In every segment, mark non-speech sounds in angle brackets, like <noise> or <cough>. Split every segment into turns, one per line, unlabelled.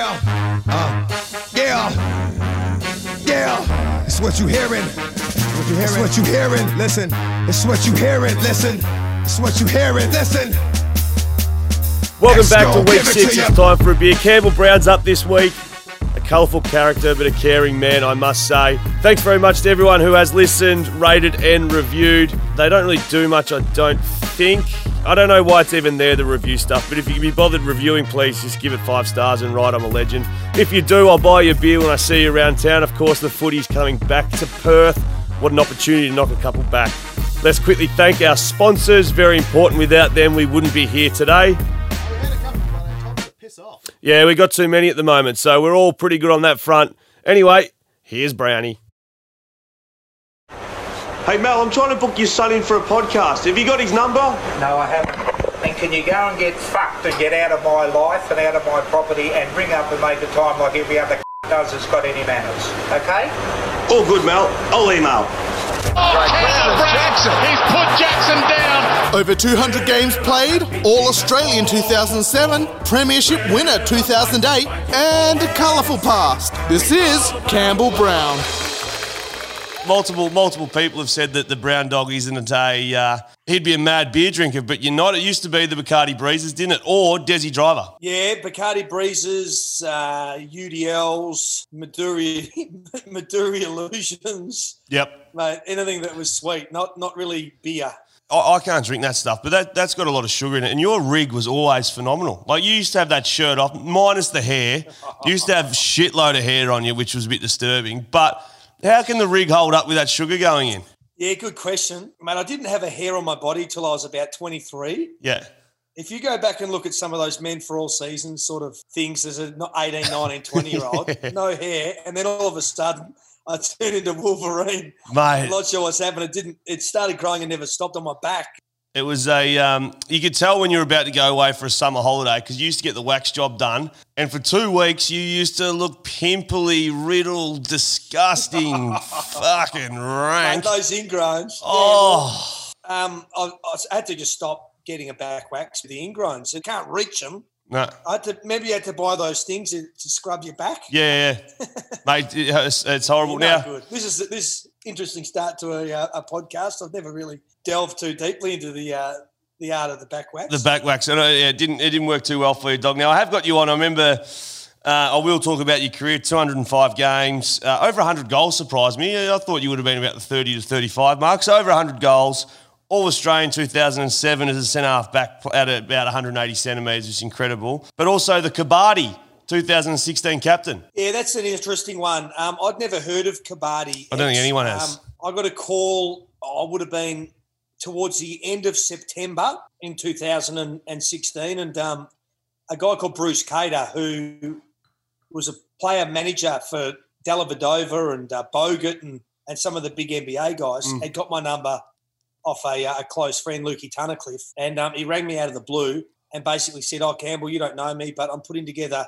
Yeah, uh, yeah, yeah. It's what you hearing. What you hearing. It's what you hearing. Listen. It's what you hearing. Listen. It's what you hearing. Listen.
Welcome
Let's
back
go.
to week
Give it
six.
to
It's time for a beer. Campbell Brown's up this week. A colourful character, but a caring man, I must say. Thanks very much to everyone who has listened, rated, and reviewed. They don't really do much, I don't think. I don't know why it's even there, the review stuff, but if you can be bothered reviewing, please just give it five stars and write I'm a legend. If you do, I'll buy you a beer when I see you around town. Of course, the footy's coming back to Perth. What an opportunity to knock a couple back. Let's quickly thank our sponsors. Very important. Without them, we wouldn't be here today. Yeah, we got too many at the moment, so we're all pretty good on that front. Anyway, here's Brownie.
Hey Mel, I'm trying to book your son in for a podcast. Have you got his number?
No, I haven't. And can you go and get fucked and get out of my life and out of my property and ring up and make a time like every other <laughs> does that's got any manners? Okay?
All good, Mel. I'll email.
Jackson. He's put Jackson down.
Over 200 games played, All Australian 2007, Premiership winner 2008, and a colourful past. This is Campbell Brown.
Multiple multiple people have said that the brown dog isn't a uh, he'd be a mad beer drinker, but you're not. It used to be the Bacardi Breezers, didn't it? Or Desi Driver.
Yeah, Bacardi Breezers, uh, UDLs, Midori, <laughs> Midori Illusions,
Yep.
mate. Anything that was sweet, not not really beer.
I, I can't drink that stuff, but that that's got a lot of sugar in it. And your rig was always phenomenal. Like you used to have that shirt off, minus the hair. You used to have shitload of hair on you, which was a bit disturbing. But how can the rig hold up with that sugar going in?
Yeah, good question, mate. I didn't have a hair on my body till I was about twenty three.
Yeah.
If you go back and look at some of those men for all seasons sort of things as a not 18, 19, 20 year old, <laughs> no hair, and then all of a sudden I turned into Wolverine.
Mate.
I'm not sure what's happened. It didn't. It started growing and never stopped on my back.
It was a, um, you could tell when you were about to go away for a summer holiday because you used to get the wax job done. And for two weeks, you used to look pimply, riddled, disgusting, <laughs> fucking rank.
And those ingrowns. yeah,
Oh,
Um, I, I had to just stop getting a back wax with the ingrowns. You can't reach them.
no.
I had to maybe you had to buy those things to, to scrub your back.
Yeah, yeah. <laughs> Mate, it's, it's horrible.
No
now,
good. This is this interesting start to a, uh, a podcast. I've never really delved too deeply into the uh, the art of the back wax.
the back wax, and uh, yeah, it didn't, it didn't work too well for you, dog. Now, I have got you on. I remember, uh, I will talk about your career 205 games, uh, over 100 goals surprised me. I thought you would have been about the 30 to 35 mark. So, over 100 goals. All Australian 2007 as a centre half back at about 180 centimetres, which is incredible. But also the Kabaddi 2016 captain.
Yeah, that's an interesting one. Um, I'd never heard of Kabaddi.
I don't think anyone has.
Um, I got a call. I would have been towards the end of September in 2016, and um, a guy called Bruce Cater, who was a player manager for Dellavedova and uh, Bogut and, and some of the big NBA guys,
Mm.
had got my number off a, uh, a close friend, Lukey Tunnicliffe, and um, he rang me out of the blue and basically said, "Oh, Campbell, you don't know me, but I'm putting together."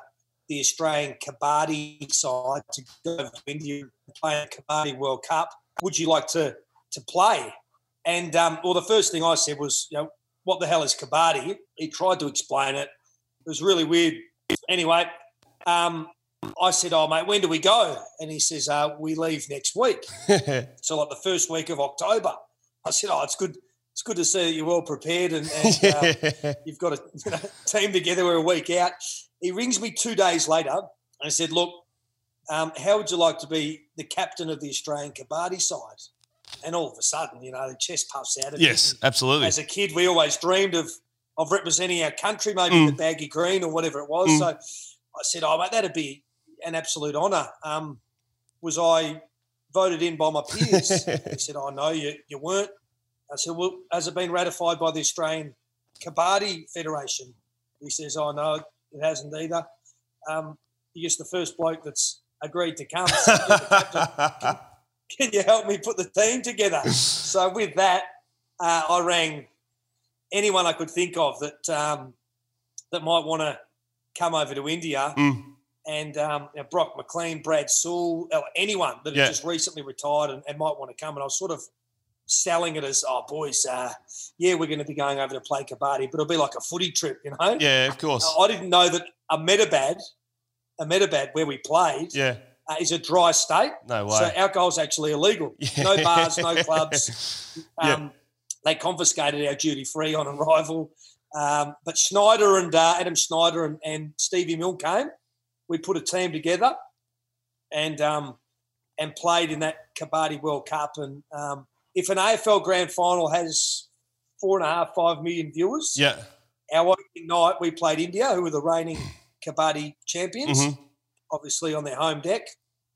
the Australian Kabaddi side to go to India and play a Kabaddi World Cup. Would you like to to play? And um, well, the first thing I said was, you know, what the hell is Kabaddi? He tried to explain it. It was really weird. Anyway, um, I said, "Oh, mate, when do we go?" And he says, uh, "We leave next week." <laughs> so, like the first week of October. I said, "Oh, it's good. It's good to see that you're well prepared and, and uh, <laughs> you've got a you know, team together. We're a week out." He rings me two days later and I said, "Look, um, how would you like to be the captain of the Australian Kabaddi side?" And all of a sudden, you know, the chest puffs out.
Yes, absolutely.
As a kid, we always dreamed of of representing our country, maybe in the baggy green or whatever it was.
Mm.
So I said, "Oh, mate, that'd be an absolute honour." Um, was I voted in by my peers? <laughs> he said, "Oh no, you you weren't." I said, "Well, has it been ratified by the Australian Kabaddi Federation?" He says, "Oh no, it hasn't either." Um, you're the first bloke that's agreed to come. So you're the captain. <laughs> Can you help me put the team together? <laughs> so with that, uh, I rang anyone I could think of that um, that might want to come over to India.
Mm.
And um, you know, Brock McLean, Brad Sewell, anyone that
Yeah.
just recently retired and, and might want to come. And I was sort of selling it as, oh, boys, uh, yeah, we're going to be going over to play Kabaddi, but it'll be like a footy trip, you know?
yeah, of course.
I didn't know that Ahmedabad Ahmedabad, where we played,
Yeah.
Uh, is a dry state.
No way.
So alcohol's actually illegal. <laughs> No bars, no clubs. Um,
Yeah.
They confiscated our duty free on arrival. Um, but Schneider and uh, Adam Schneider and, and Stevie Milne came. We put a team together and um, and played in that Kabaddi World Cup. And um, if an AFL Grand Final has four and a half, five million viewers,
Yeah.
our opening night we played India, who were the reigning Kabaddi champions
Mhm.
obviously on their home deck.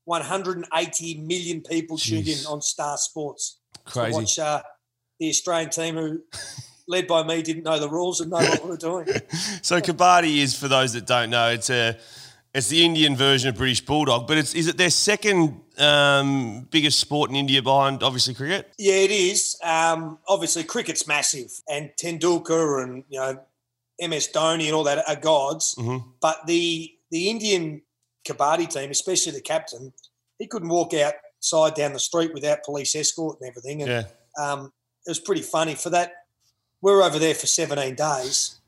180 million people tuned in on Star Sports to
Crazy.
watch uh, the Australian team, who, led by me, didn't know the rules and know what we were doing. <laughs>
So Kabaddi is, for those that don't know, it's a it's the Indian version of British Bulldog, but it's is it their second um, biggest sport in India behind obviously cricket?
Yeah, it is. Um, obviously, cricket's massive, and Tendulkar and you know MS Dhoni and all that are gods.
Mhm.
But the the Indian Kabaddi team, especially the captain, he couldn't walk outside down the street without police escort and everything. And
Yeah.
um, it was pretty funny for that. We were over there for 17 days.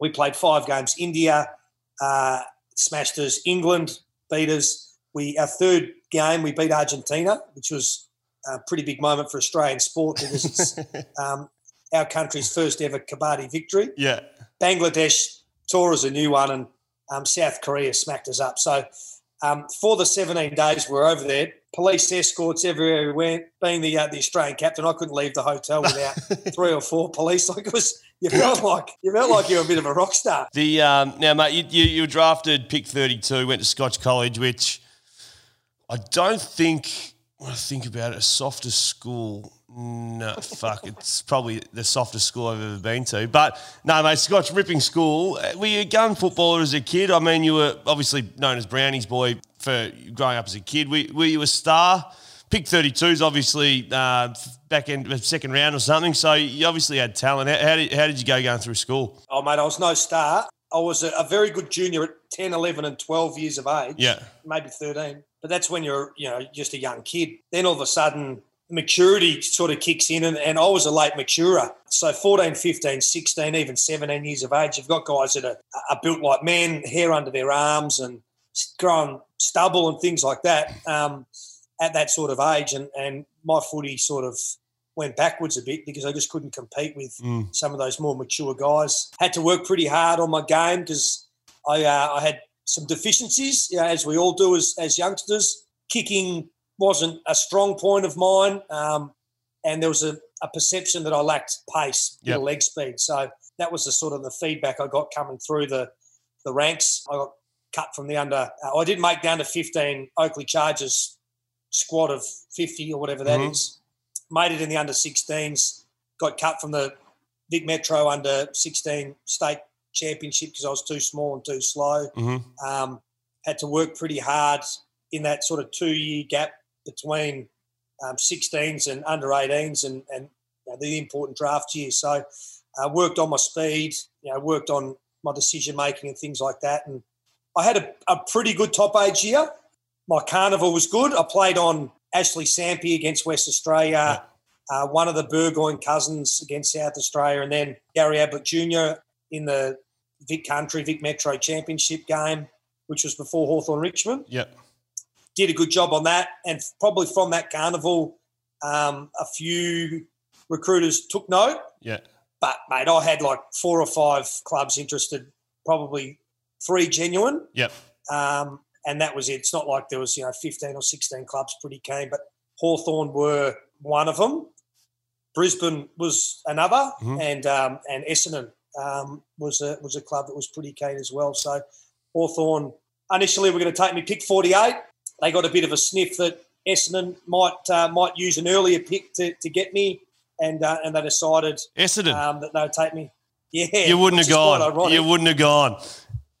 We played five games. India uh, smashed us. England beat us. We our third game we beat Argentina, which was a pretty big moment for Australian sport because it's <laughs> um, our country's first ever kabaddi victory.
Yeah.
Bangladesh tore us a new one, and um, South Korea smacked us up. So um, for the 17 days we were over there, police escorts everywhere we went. Being the uh, the Australian captain, I couldn't leave the hotel without <laughs> three or four police. Like it was, you felt like you felt like you were a bit of a rock star.
The um, now, mate, you, you, you were drafted pick thirty two, went to Scotch College, which I don't think. When I think about it, a softer school. No, fuck, it's probably the softest school I've ever been to. But no, mate, Scotch ripping school. Uh, Were you a gun footballer as a kid? I mean, you were obviously known as Brownie's boy for growing up as a kid. Were, were you a star? Pick 32 is obviously uh, back end second round or something. So you obviously had talent. How, how, did, how did you go going through school?
Oh mate, I was no star. I was a, a very good junior at 10, 11 and 12 years of age.
Yeah.
maybe 13. But that's when you're, you know, just a young kid. Then all of a sudden, maturity sort of kicks in, and, and I was a late maturer. So 14, 15, 16, even 17 years of age, you've got guys that are, are built like men, hair under their arms, and growing stubble and things like that um, at that sort of age. And, and my footy sort of went backwards a bit because I just couldn't compete with
Mm.
some of those more mature guys. Had to work pretty hard on my game because I, uh, I had some deficiencies, you know, as we all do as, as youngsters. Kicking wasn't a strong point of mine, um, and there was a, a perception that I lacked pace,
Yep.
leg speed. So that was the sort of the feedback I got coming through the the ranks. I got cut from the under. Uh, I did make the under fifteen Oakleigh Chargers squad of fifty or whatever that is.
Mhm.
Made it in the under 16s. Got cut from the Vic Metro under 16 state championship because I was too small and too slow.
hmm
Um, had to work pretty hard in that sort of two year gap between um, 16s and under 18s and, and you know, the important draft year. So uh, worked on my speed, you know, worked on my decision making and things like that. And I had a, a pretty good top age year. My carnival was good. I played on Ashley Sampi against West Australia, uh, one of the Burgoyne cousins against South Australia, and then Gary Ablett Jr. in the Vic Country, Vic Metro Championship game, which was before Hawthorn Richmond.
Yep.
Did a good job on that. And probably from that carnival, um, a few recruiters took note.
Yeah.
But, mate, I had like four or five clubs interested, probably three genuine.
Yep.
Um, and that was it. It's not like there was, you know, 15 or 16 clubs pretty keen, but Hawthorn were one of them. Brisbane was another,
Mhm.
and um, and Essendon um, was a was a club that was pretty keen as well. So Hawthorn initially were going to take me pick 48. They got a bit of a sniff that Essendon might uh, might use an earlier pick to, to get me, and uh, and they decided
Essendon.
um, that they would take me. Yeah,
you wouldn't have gone. You wouldn't have gone.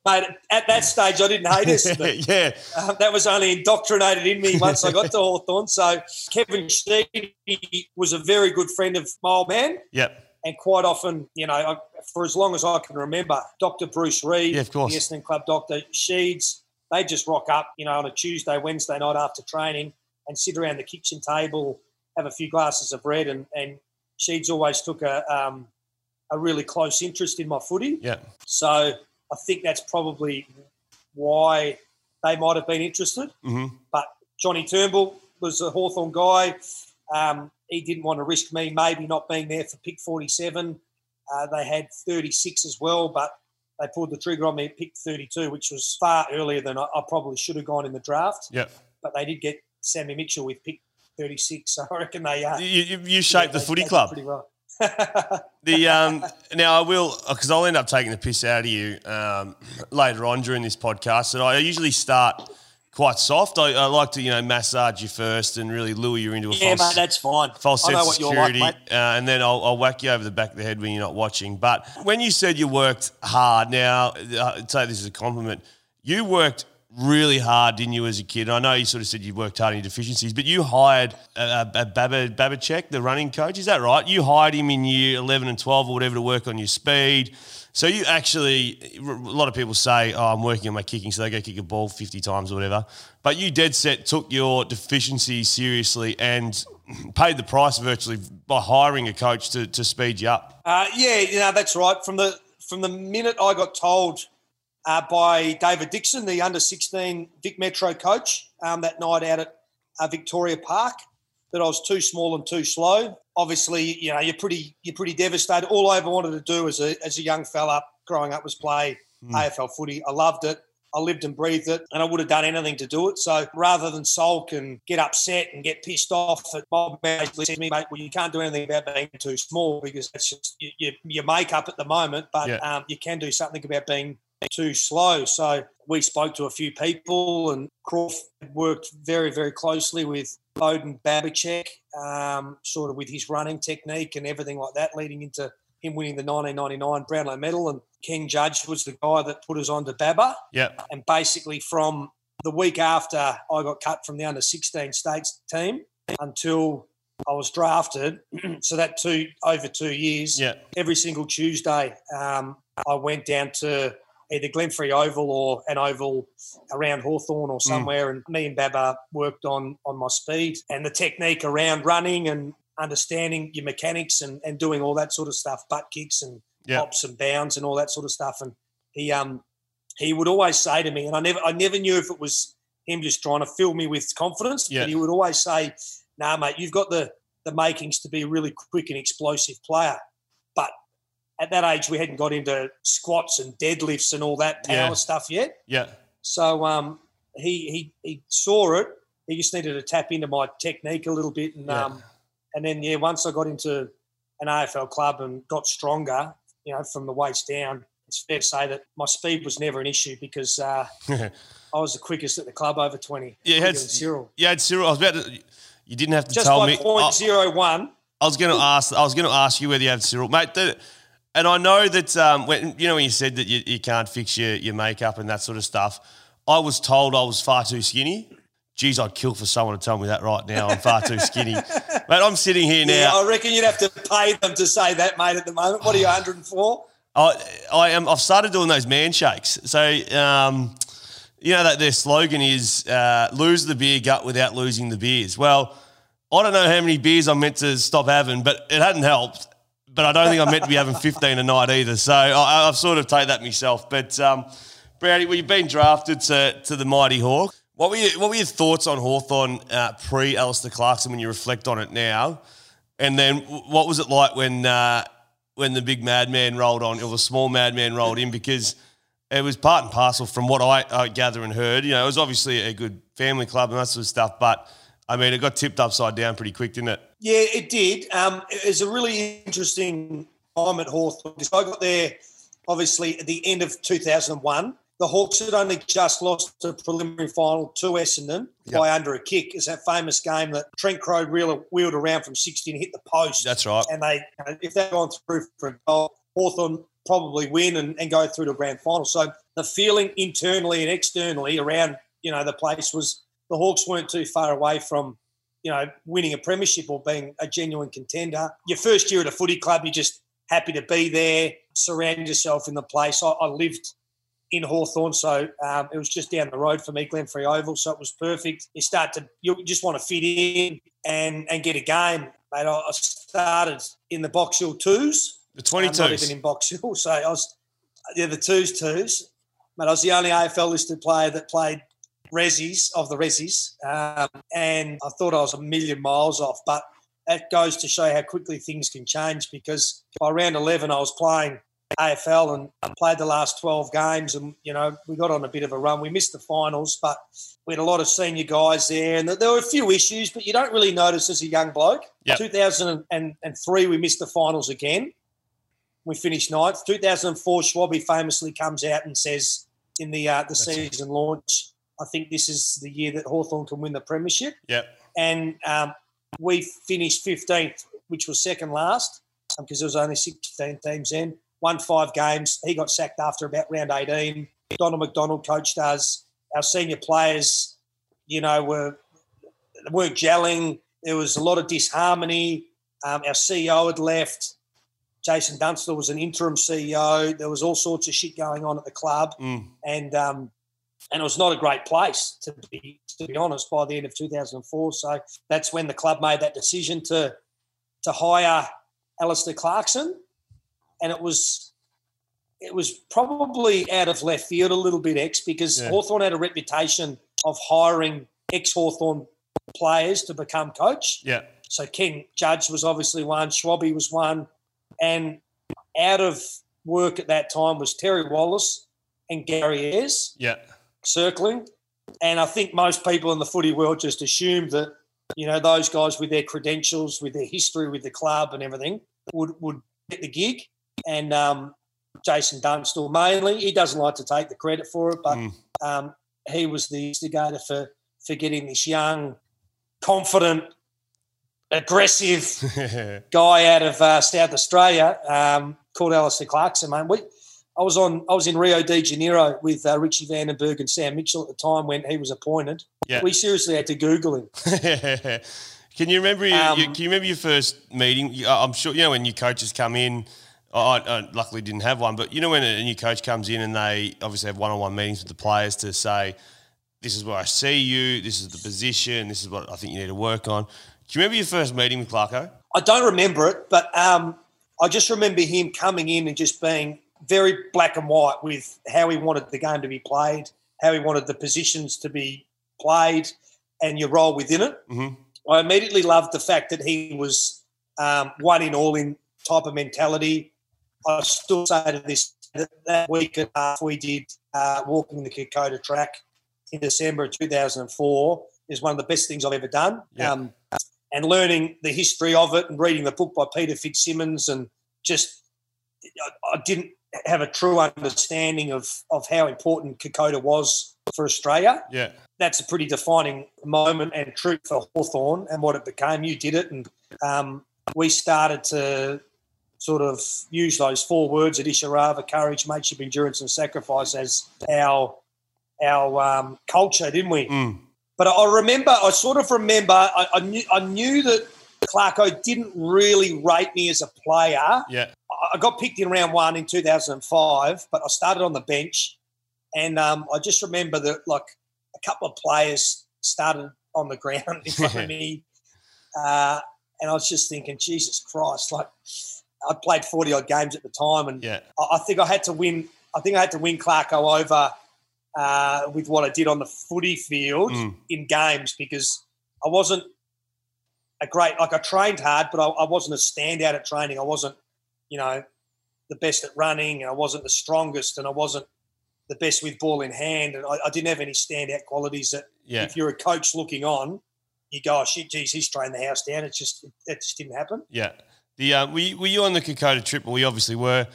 Mate, at that stage, I didn't hate Essendon. <laughs>
yeah.
Um, that was only indoctrinated in me once I got to Hawthorn. So Kevin Sheedy was a very good friend of my old man.
Yep.
And quite often, you know, I, for as long as I can remember, Dr. Bruce Reid,
Yeah, of course.
the Essendon Club doctor, Sheeds, they just rock up, you know, on a Tuesday, Wednesday night after training and sit around the kitchen table, have a few glasses of red. And, and Sheeds always took a, um, a really close interest in my footy.
Yep.
So I think that's probably why they might have been interested.
Mhm.
But Johnny Turnbull was a Hawthorn guy. Um, he didn't want to risk me maybe not being there for pick 47. Uh, they had 36 as well, but they pulled the trigger on me at pick 32, which was far earlier than I, I probably should have gone in the draft.
Yep.
But they did get Sammy Mitchell with pick 36, <laughs> so I reckon they uh,
You, you, you shaped the
they-
footy club.
pretty well. <laughs>
The um, now I will because I'll end up taking the piss out of you um, later on during this podcast. And I usually start quite soft. I, I like to you know massage you first and really lure you into a
Yeah,
false
mate, that's fine.
false
I
sense of
like,
security,
mate.
uh, and then I'll, I'll whack you over the back of the head when you're not watching. But when you said you worked hard, now uh, I'd say this is a compliment. You worked really hard, didn't you, as a kid? I know you sort of said you worked hard in your deficiencies, but you hired a, a, a Babijczuk, the running coach. Is that right? You hired him in year 11 and 12 or whatever to work on your speed. So you actually, a lot of people say, "Oh, I'm working on my kicking," so they go kick a ball 50 times or whatever. But you dead set took your deficiency seriously and <clears throat> paid the price virtually by hiring a coach to, to speed you up.
Uh, yeah, you know that's right. From the from the minute I got told uh, by David Dixon, the under sixteen Vic Metro coach, um, that night out at uh, Victoria Park, that I was too small and too slow. Obviously, you know you're pretty you're pretty devastated. All I ever wanted to do as a as a young fella growing up was play AFL footy. I loved it. I lived and breathed it, and I would have done anything to do it. So rather than sulk and get upset and get pissed off at Bob, basically said to me, mate, well, you can't do anything about being too small because that's just your, your, your makeup at the moment, but
Yeah.
um, you can do something about being too slow. So we spoke to a few people, and Crawf worked very, very closely with Bohdan Babijczuk, um, sort of with his running technique and everything like that, leading into him winning the 1999 Brownlow medal. And Ken Judge was the guy that put us on to Baba.
Yep.
And basically, from the week after I got cut from the under 16 states team until I was drafted, <clears throat> so that two over two years,
Yeah.
every single Tuesday, um, I went down to either Glenferrie Oval or an oval around Hawthorn or somewhere, and me and Baba worked on on my speed and the technique around running and understanding your mechanics and, and doing all that sort of stuff, butt kicks and
Yeah.
hops and bounds and all that sort of stuff. And he um he would always say to me, and I never I never knew if it was him just trying to fill me with confidence,
Yeah.
but he would always say, "Nah, mate, you've got the the makings to be a really quick and explosive player." But at that age, we hadn't got into squats and deadlifts and all that power
Yeah.
stuff yet.
Yeah.
So um, he he he saw it. He just needed to tap into my technique a little bit, and
Yeah.
um, and then yeah, once I got into an AFL club and got stronger, you know, from the waist down, it's fair to say that my speed was never an issue because uh, <laughs> I was the quickest at the club over twenty.
Yeah, you had,
Cyril.
you had Cyril. I was about to. You didn't have to
Just
tell
by
me.
point
I-
zero one.
I was going to ask. I was going to ask you whether you had Cyril, mate. The, and I know that um, when you know when you said that you, you can't fix your, your makeup and that sort of stuff. I was told I was far too skinny. Geez, I'd kill for someone to tell me that right now. I'm far too skinny, <laughs> mate. I'm sitting here now. Yeah.
I reckon you'd have to pay them to say that, mate. At the moment, what are you, 104? <sighs>
I, I am. I've started doing those man shakes. So, um, you know that their slogan is uh, "lose the beer gut without losing the beers." Well, I don't know how many beers I'm meant to stop having, but it hadn't helped. But I don't think I'm meant to be having 15 a night either. So I, I've sort of taken that myself. But um, Brownie, well, you've been drafted to, to the Mighty Hawk. What were, your, what were your thoughts on Hawthorn uh, pre Alistair Clarkson when you reflect on it now? And then what was it like when uh, when the big madman rolled on, or the small madman rolled in? Because it was part and parcel from what I, I gather and heard. You know, it was obviously a good family club and that sort of stuff, but I mean, it got tipped upside down pretty quick, didn't it?
Yeah, it did. Um, it was a really interesting time at Hawthorn because I got there obviously at the end of 2001. The Hawks had only just lost the preliminary final to Essendon by under a kick. It's that famous game that Trent Croad really wheeled around from 60 and hit the post.
That's right.
And they, if they'd gone through for a goal, Hawthorn probably win and, and go through to a grand final. So the feeling internally and externally around, you know, the place was the Hawks weren't too far away from you know, winning a premiership or being a genuine contender. Your first year at a footy club, you're just happy to be there, surround yourself in the place. I, I lived in Hawthorn, so um, it was just down the road for me, Glenferrie Oval, so it was perfect. You start to, you just want to fit in and, and get a game. Mate, I I started in the Box Hill twos.
The
I'm not
22s.
even in Box Hill, <laughs> so I was, yeah, the twos twos. Mate, I was the only AFL listed player that played resis of the resis, um, and I thought I was a million miles off. But that goes to show how quickly things can change. Because by round eleven, I was playing AFL and played the last twelve games, and you know we got on a bit of a run. We missed the finals, but we had a lot of senior guys there, and there were a few issues, but you don't really notice as a young bloke.
Yep.
2003, we missed the finals again. We finished ninth. 2004, Schwabby famously comes out and says in the uh, the season launch, I think this is the year that Hawthorn can win the premiership.
Yep.
And um, we finished 15th, which was second last, because there was only 16 teams in. Won five games. He got sacked after about round 18. Donald McDonald coached us. Our senior players, you know, were weren't gelling. There was a lot of disharmony. Um, our CEO had left. Jason Dunstall was an interim CEO. There was all sorts of shit going on at the club,
Mm.
and um, and it was not a great place to be to be honest. By the end of 2004, so that's when the club made that decision to to hire Alistair Clarkson, and it was it was probably out of left field a little bit, X, because
Yeah.
Hawthorn had a reputation of hiring ex Hawthorn players to become coach.
Yeah.
So Ken Judge was obviously one, Schwabby was one, and out of work at that time was Terry Wallace and Gary Ayres
Yeah.
Circling. And I think most people in the footy world just assumed that, you know, those guys with their credentials, with their history with the club and everything would, would get the gig. And um, Jason Dunstall mainly, he doesn't like to take the credit for it, but
Mm.
um, he was the instigator for, for getting this young, confident, aggressive <laughs> guy out of uh, South Australia um, called Alistair Clarkson, mate. We, I was on. I was in Rio de Janeiro with uh, Richie Vandenberg and Sam Mitchell at the time when he was appointed.
Yeah.
We seriously had to Google him. <laughs>
can you remember? Your,
Um,
you, can you remember your first meeting? I'm sure you know when your coaches come in. I, I luckily didn't have one, but you know when a new coach comes in and they obviously have one-on-one meetings with the players to say, "This is where I see you. This is the position. This is what I think you need to work on." Do you remember your first meeting with Clarko?
I don't remember it, but um, I just remember him coming in and just being very black and white with how he wanted the game to be played, how he wanted the positions to be played, and your role within it.
Mhm.
I immediately loved the fact that he was um, one in all in type of mentality. I still say to this that, that week and a half we did uh, walking the Kokoda track in December of 2004 is one of the best things I've ever done.
Yeah.
Um, and learning the history of it and reading the book by Peter FitzSimons and just I, I didn't have a true understanding of of how important Kokoda was for Australia
Yeah.
that's a pretty defining moment and truth for Hawthorn and what it became. You did it, and um, we started to sort of use those four words at Isurava courage, mateship, endurance, and sacrifice as our our um, culture, didn't we?
Mm.
But I remember, I sort of remember, I, I knew I knew that Clarko didn't really rate me as a player.
Yeah.
I- I got picked in round one in 2005, but I started on the bench. And um, I just remember that, like, a couple of players started on the ground <laughs> in front of <laughs> me. Uh, and I was just thinking, Jesus Christ, like, I'd played 40 odd games at the time. And
Yeah.
I, I think I had to win, I think I had to win Clarko over uh, with what I did on the footy field
Mm.
in games because I wasn't a great, like, I trained hard, but I, I wasn't a standout at training. I wasn't, you know, the best at running, and I wasn't the strongest, and I wasn't the best with ball in hand, and I, I didn't have any standout qualities that
Yeah.
if you're a coach looking on, you go, oh, shit, geez, he's trained the house down. It just, it just didn't happen.
Yeah. The uh, were, you, were you on the Kokoda trip? Well, we obviously were.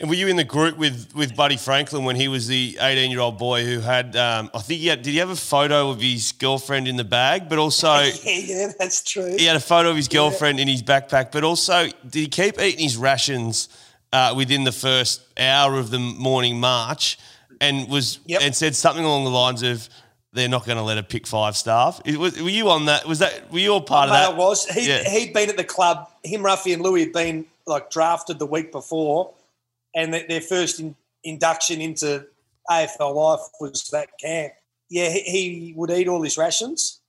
And were you in the group with, with Buddy Franklin when he was the 18 year old boy who had, um, I think he had, did he have a photo of his girlfriend in the bag? But also,
yeah, <laughs> yeah, that's true.
he had a photo of his girlfriend in his backpack. But also, did he keep eating his rations uh, within the first hour of the morning march and was
Yep.
and said something along the lines of, they're not going to let a pick five staff. It was, were you on that? Was that, were you all part
Mate,
of
I
that?
was. He,
Yeah.
He'd been at the club. Him, Roughy, and Louis had been like drafted the week before, and th- their first in, induction into AFL life was that camp. Yeah, he, he would eat all his rations,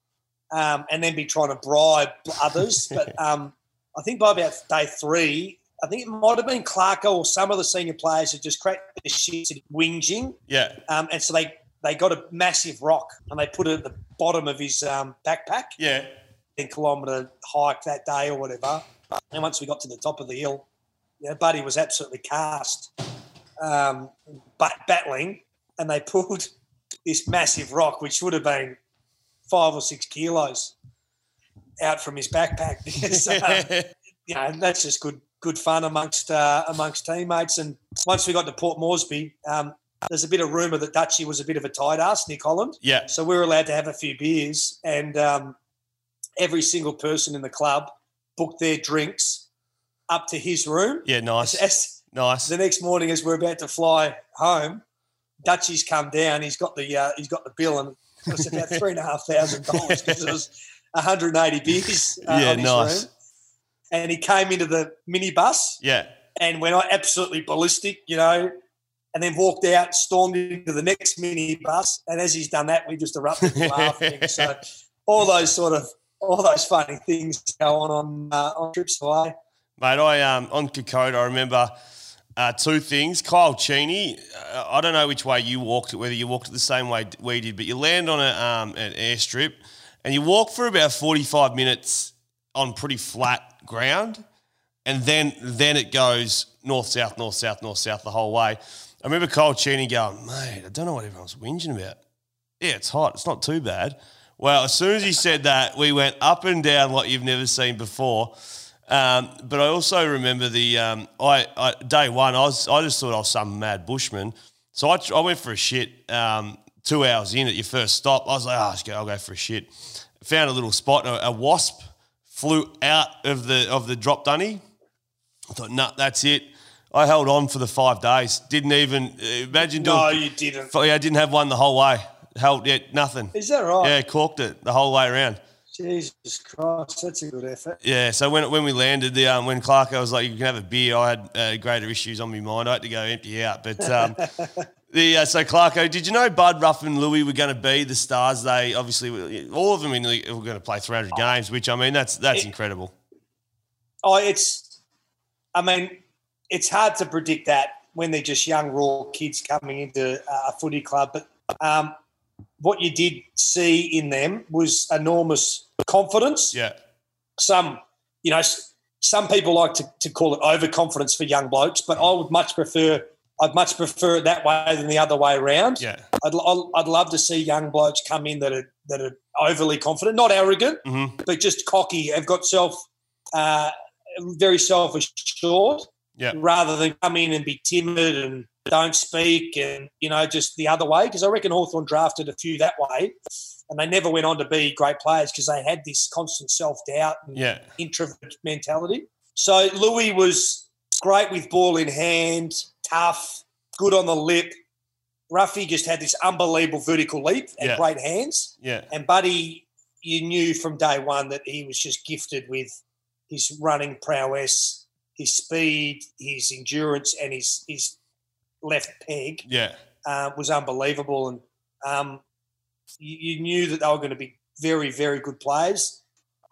um, and then be trying to bribe others. <laughs> but um, I think by about day three, I think it might have been Clarko or some of the senior players had just cracked the shit whinging,
Yeah.
um, and so they they got a massive rock and they put it at the bottom of his um, backpack.
Yeah.
10 kilometre hike that day or whatever. And once we got to the top of the hill, you know, Buddy was absolutely cast, um, but battling, and they pulled <laughs> this massive rock, which would have been five or six kilos, out from his backpack. <laughs> <laughs> You know, that's just good good fun amongst uh, amongst teammates. And once we got to Port Moresby, um, there's a bit of rumour that Dutchy was a bit of a tight ass, Nick Holland.
Yeah.
So we were allowed to have a few beers, and um, every single person in the club booked their drinks up to his room.
Yeah, nice.
As,
Nice.
the next morning, as we're about to fly home, Dutchy's come down. He's got the uh, he's got the bill, and it was about three and a half thousand dollars because it was 180 beers uh,
Yeah,
on his
nice.
room. And he came into the minibus
Yeah.
and went absolutely ballistic, you know, and then walked out, stormed into the next minibus. And as he's done that, we just erupted <laughs> laughing. So all those sort of all those funny things go on on uh, on trips away.
Mate, I um on Kokoda, I remember uh, two things. Kyle Cheney, uh, I don't know which way you walked whether you walked it the same way we did, but you land on a, um, an airstrip and you walk for about 45 minutes on pretty flat ground. And then then it goes north, south, north, south, north, south the whole way. I remember Kyle Cheney going, mate, I don't know what everyone's whinging about. Yeah, it's hot. It's not too bad. Well, as soon as he said that, we went up and down like you've never seen before. Um, but I also remember the um, I, I day one. I was I just thought I was some mad bushman, so I, I went for a shit. Um, two hours in at your first stop, I was like, oh, go, I'll go for a shit. Found a little spot. A, a wasp flew out of the of the drop dunny. I thought, nah, that's it. I held on for the five days. Didn't even uh, imagine doing.
No, you didn't.
Yeah, I didn't have one the whole way. Held yet nothing.
Is that right?
Yeah, corked it the whole way around.
Jesus Christ, that's a good effort.
Yeah, so when when we landed, the um, when Clark I was like, "You can have a beer," I had uh, greater issues on my mind. I had to go empty out. But um, <laughs> the uh, so Clarko, did you know Bud, Ruff, and Louis were going to be the stars? They obviously all of them in the, were going to play 300 games, which I mean that's that's incredible.
Oh, it's. I mean, it's hard to predict that when they're just young, raw kids coming into a footy club. But um, what you did see in them was enormous confidence.
Yeah,
Some, you know, some people like to, to call it overconfidence for young blokes, but I would much prefer. I'd much prefer it that way than the other way around.
yeah,
I'd, I'd, love to see young blokes come in that are that are overly confident, not arrogant,
Mhm.
but just cocky. Have got self, uh, very self assured,
yeah,
rather than come in and be timid and don't speak and you know just the other way. Because I reckon Hawthorn drafted a few that way, and they never went on to be great players because they had this constant self doubt and
yeah,
introvert mentality. So Louis was great with ball in hand, tough, good on the lip. Roughy just had this unbelievable vertical leap and
Yeah.
great hands.
yeah,
And Buddy, you knew from day one that he was just gifted with his running prowess, his speed, his endurance, and his his left peg
yeah,
uh, was unbelievable. And um, you, you knew that they were going to be very, very good players.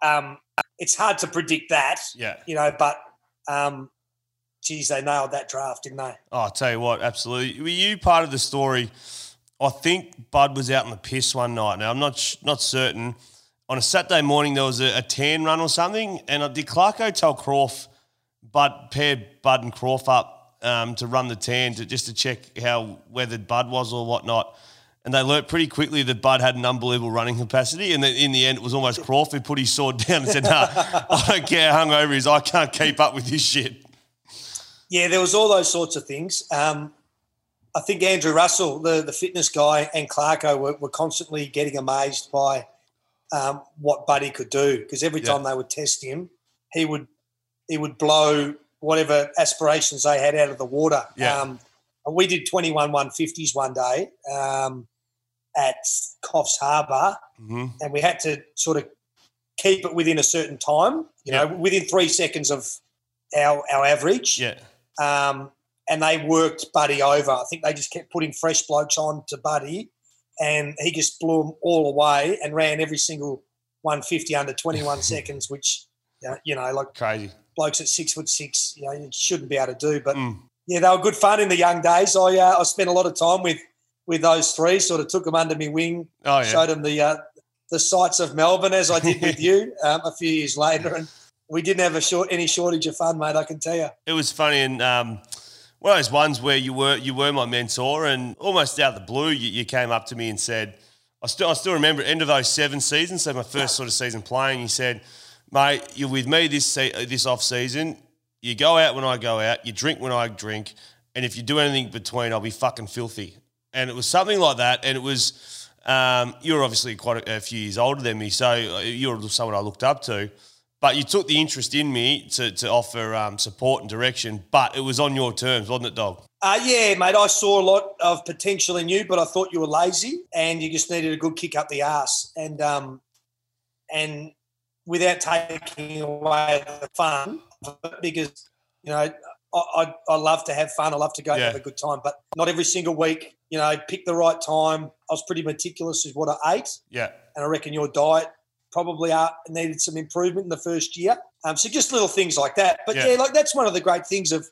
Um, it's hard to predict that,
yeah.
you know, but um, geez, they nailed that draft, didn't they?
Oh, I'll tell you what, absolutely. Were you part of the story? I think Bud was out in the piss one night. Now I'm not sh- not certain. On a Saturday morning, there was a, a tan run or something, and uh, did Clarko tell Crawf, Bud pair Bud and Crawf up um, to run the tan to just to check how weathered Bud was or whatnot. And they learnt pretty quickly that Bud had an unbelievable running capacity. And then in the end, it was almost Crawf who put his sword <laughs> down and said, "Nah, I don't care how hungover he is. I can't keep up with this shit."
Yeah, there was all those sorts of things. Um, I think Andrew Russell, the, the fitness guy, and Clarko were, were constantly getting amazed by um, what Buddy could do because every
Yeah.
time they would test him, he would he would blow whatever aspirations they had out of the water.
Yeah.
Um, we did 21 150s one day um, at Coffs Harbour,
hmm
and we had to sort of keep it within a certain time, you know, within three seconds of our, our average
Yeah,
um, and they worked Buddy over. I think they just kept putting fresh blokes on to Buddy, and he just blew them all away and ran every single 150 under 21 <laughs> seconds, which uh, you know, like
crazy.
Blokes at six foot six, you know, you shouldn't be able to do. But
Mm.
yeah, they were good fun in the young days. I uh, I spent a lot of time with with those three. Sort of took them under my wing,
Oh, yeah.
showed them the uh, the sights of Melbourne as I did with <laughs> you um, a few years later, and we didn't have a short any shortage of fun, mate. I can tell you.
It was funny and um, one of those ones where you were you were my mentor and almost out of the blue you, you came up to me and said, I still I still remember end of those seven seasons, so my first sort of season playing. You said, "Mate, you're with me this se- this off season. You go out when I go out. You drink when I drink, and if you do anything between, I'll be fucking filthy." And it was something like that, and it was. Um, you were obviously quite a, a few years older than me, so uh, you're someone I looked up to. But you took the interest in me to, to offer um, support and direction, but it was on your terms, wasn't it, dog?
Uh, yeah, mate. I saw a lot of potential in you, but I thought you were lazy and you just needed a good kick up the ass. And um, and without taking away the fun, because you know I, I, I love to have fun. I love to go and
Yeah.
have a good time, but not every single week. You know, pick the right time. I was pretty meticulous with what I ate,
Yeah.
and I reckon your diet probably uh, needed some improvement in the first year. Um, so just little things like that. But
Yeah.
yeah, like that's one of the great things of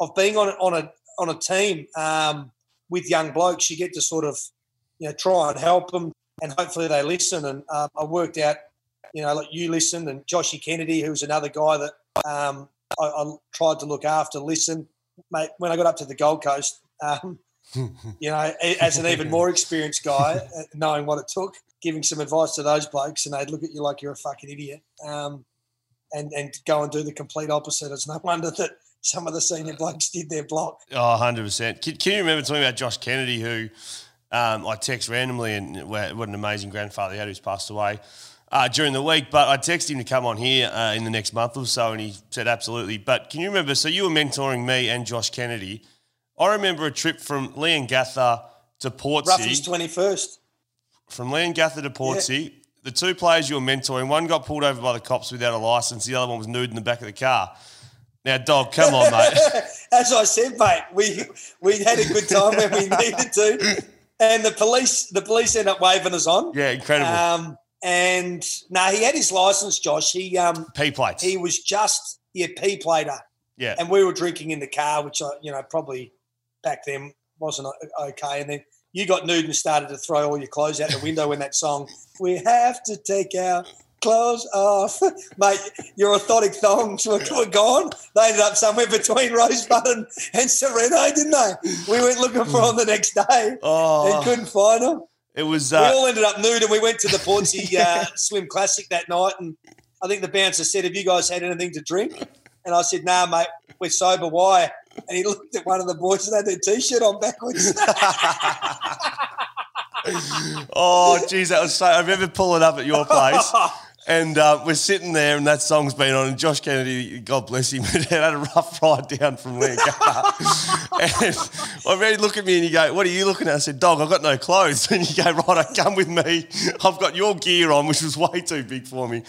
of being on a- on a on a team um, with young blokes. You get to sort of you know try and help them, and hopefully they listen. And um, I worked out, you know, like you listened, and Joshy Kennedy, who was another guy that um, I, I tried to look after, listen, mate. When I got up to the Gold Coast. Um, <laughs> you know, as an even more experienced guy, <laughs> uh, knowing what it took, giving some advice to those blokes, and they'd look at you like you're a fucking idiot, um, and and go and do the complete opposite. It's no wonder that some of the senior blokes did their block.
Oh, 100%. Can, can you remember talking about Josh Kennedy, who um, I text randomly, and what an amazing grandfather he had who's passed away uh, during the week? But I texted him to come on here uh, in the next month or so, and he said absolutely. But can you remember? So you were mentoring me and Josh Kennedy. I remember a trip from Leongatha to Portsea.
twenty first.
From Leongatha to Portsea. The two players you were mentoring, one got pulled over by the cops without a license, the other one was nude in the back of the car. Now, dog, come on, mate. <laughs>
As I said, mate, we we had a good time when we <laughs> needed to, and the police the police ended up waving us on.
Yeah, incredible.
Um, and no, he had his license, Josh. He um
P plates.
he was just yeah P plater.
yeah.
and we were drinking in the car, which I, you know, probably back then wasn't okay. And then you got nude and started to throw all your clothes out the window when that song, "We Have to Take Our Clothes Off," <laughs> mate. Your orthotic thongs were, were gone. They ended up somewhere between Rosebud and, and Sorrento, didn't they? We went looking for them the next day
Oh.
and couldn't find them.
It was.
we
Uh,
all ended up nude, and we went to the Portsea uh, <laughs> Swim Classic that night. And I think the bouncer said, "Have you guys had anything to drink?" And I said, "Nah, mate, we're sober. Why?" And he looked at one of the boys and had their t-shirt on backwards. <laughs>
oh, geez, that was so. I remember pulling up at your place, <laughs> and uh, we're sitting there, and that song's been on. And Josh Kennedy, God bless him, had <laughs> had a rough ride down from Leongatha. <laughs> and I really look at me, and you go, "What are you looking at?" I said, "Dog, I've got no clothes." <laughs> And you go, "Right, come with me. I've got your gear on, which was way too big for me."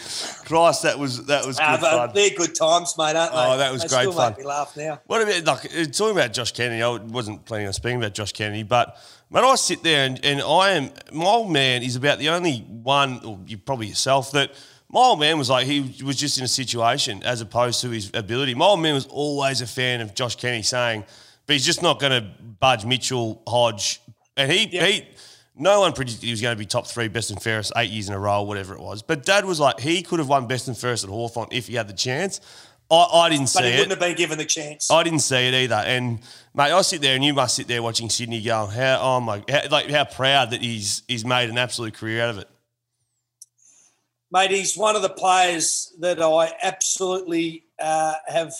Christ, that was that was good
Ah, but
fun.
they're good times, mate, aren't they?
Oh, that was
they
great
still
fun.
Make me laugh now.
What about like uh, talking about Josh Kennedy? I wasn't planning on speaking about Josh Kennedy, but man, I sit there and, and I am my old man is about the only one, or you probably yourself, that my old man was like he was just in a situation as opposed to his ability. My old man was always a fan of Josh Kenny, saying, but he's just not going to budge Mitchell Hodge, and he he. No one predicted he was going to be top three, best and fairest, eight years in a row, whatever it was. But Dad was like, he could have won best and fairest at Hawthorn if he had the chance. I, I didn't see it.
But he wouldn't have been given the chance.
I didn't see it either. And mate, I sit there and you must sit there watching Sydney go, how oh my how, like how proud that he's he's made an absolute career out of it.
Mate, he's one of the players that I absolutely uh, have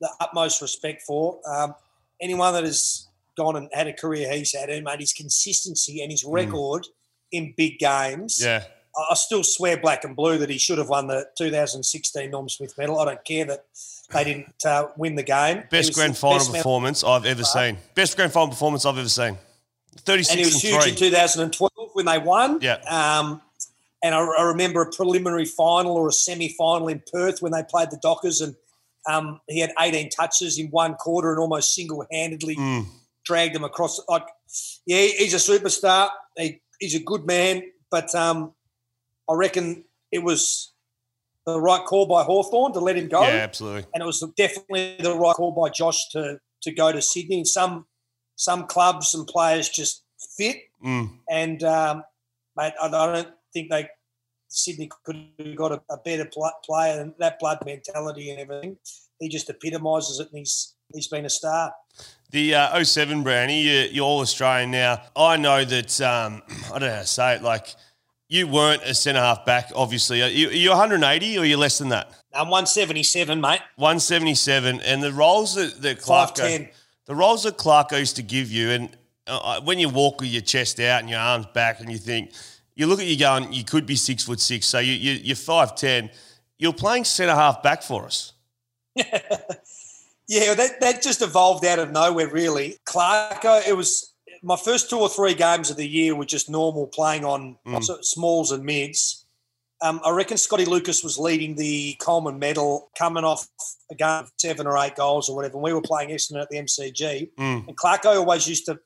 the utmost respect for. Um, anyone that has gone and had a career he's had, and mate, his consistency and his record in big games.
Hmm. Yeah.
I still swear black and blue that he should have won the 2016 Norm Smith medal. I don't care that they didn't uh, win the game.
Best grand final
best
performance I've ever seen. Best grand final performance I've ever seen. Thirty
and he was
and,
huge in 2012 when they won.
Yeah.
Um, and I, I remember a preliminary final or a semi-final in Perth when they played the Dockers, and um, he had 18 touches in one quarter and almost single-handedly
Mm.
dragged them across. Like, yeah, he's a superstar. He, he's a good man, but um, I reckon it was the right call by Hawthorn to let him go
yeah, absolutely.
and it was definitely the right call by Josh to to go to Sydney. Some some clubs and players just fit.
Mm.
And um, mate, I, I don't think they Sydney could have got a, a better pl- player than that blood mentality and everything. He just epitomises it, and he's he's been a star.
The uh, 07 Brownie, you, you're all Australian now. I know that, um, <clears throat> I don't know how to say it, like, you weren't a centre half back, obviously. Are you, are you 180 or you're you less than that?
I'm 177, mate.
177. And the roles that, that Clark,
5'10".
the roles that Clark used to give you, and uh, when you walk with your chest out and your arms back and you think, you look at you going, you could be six foot six, so you, you, you're 5'10. You're playing centre half back for us. <laughs>
Yeah, that, that just evolved out of nowhere, really. Clarko, it was my first two or three games of the year were just normal playing on of smalls and mids. Um, I reckon Scotty Lucas was leading the Coleman medal, coming off a game of seven or eight goals or whatever. And we were playing Essendon at the MCG. And Clarko always used to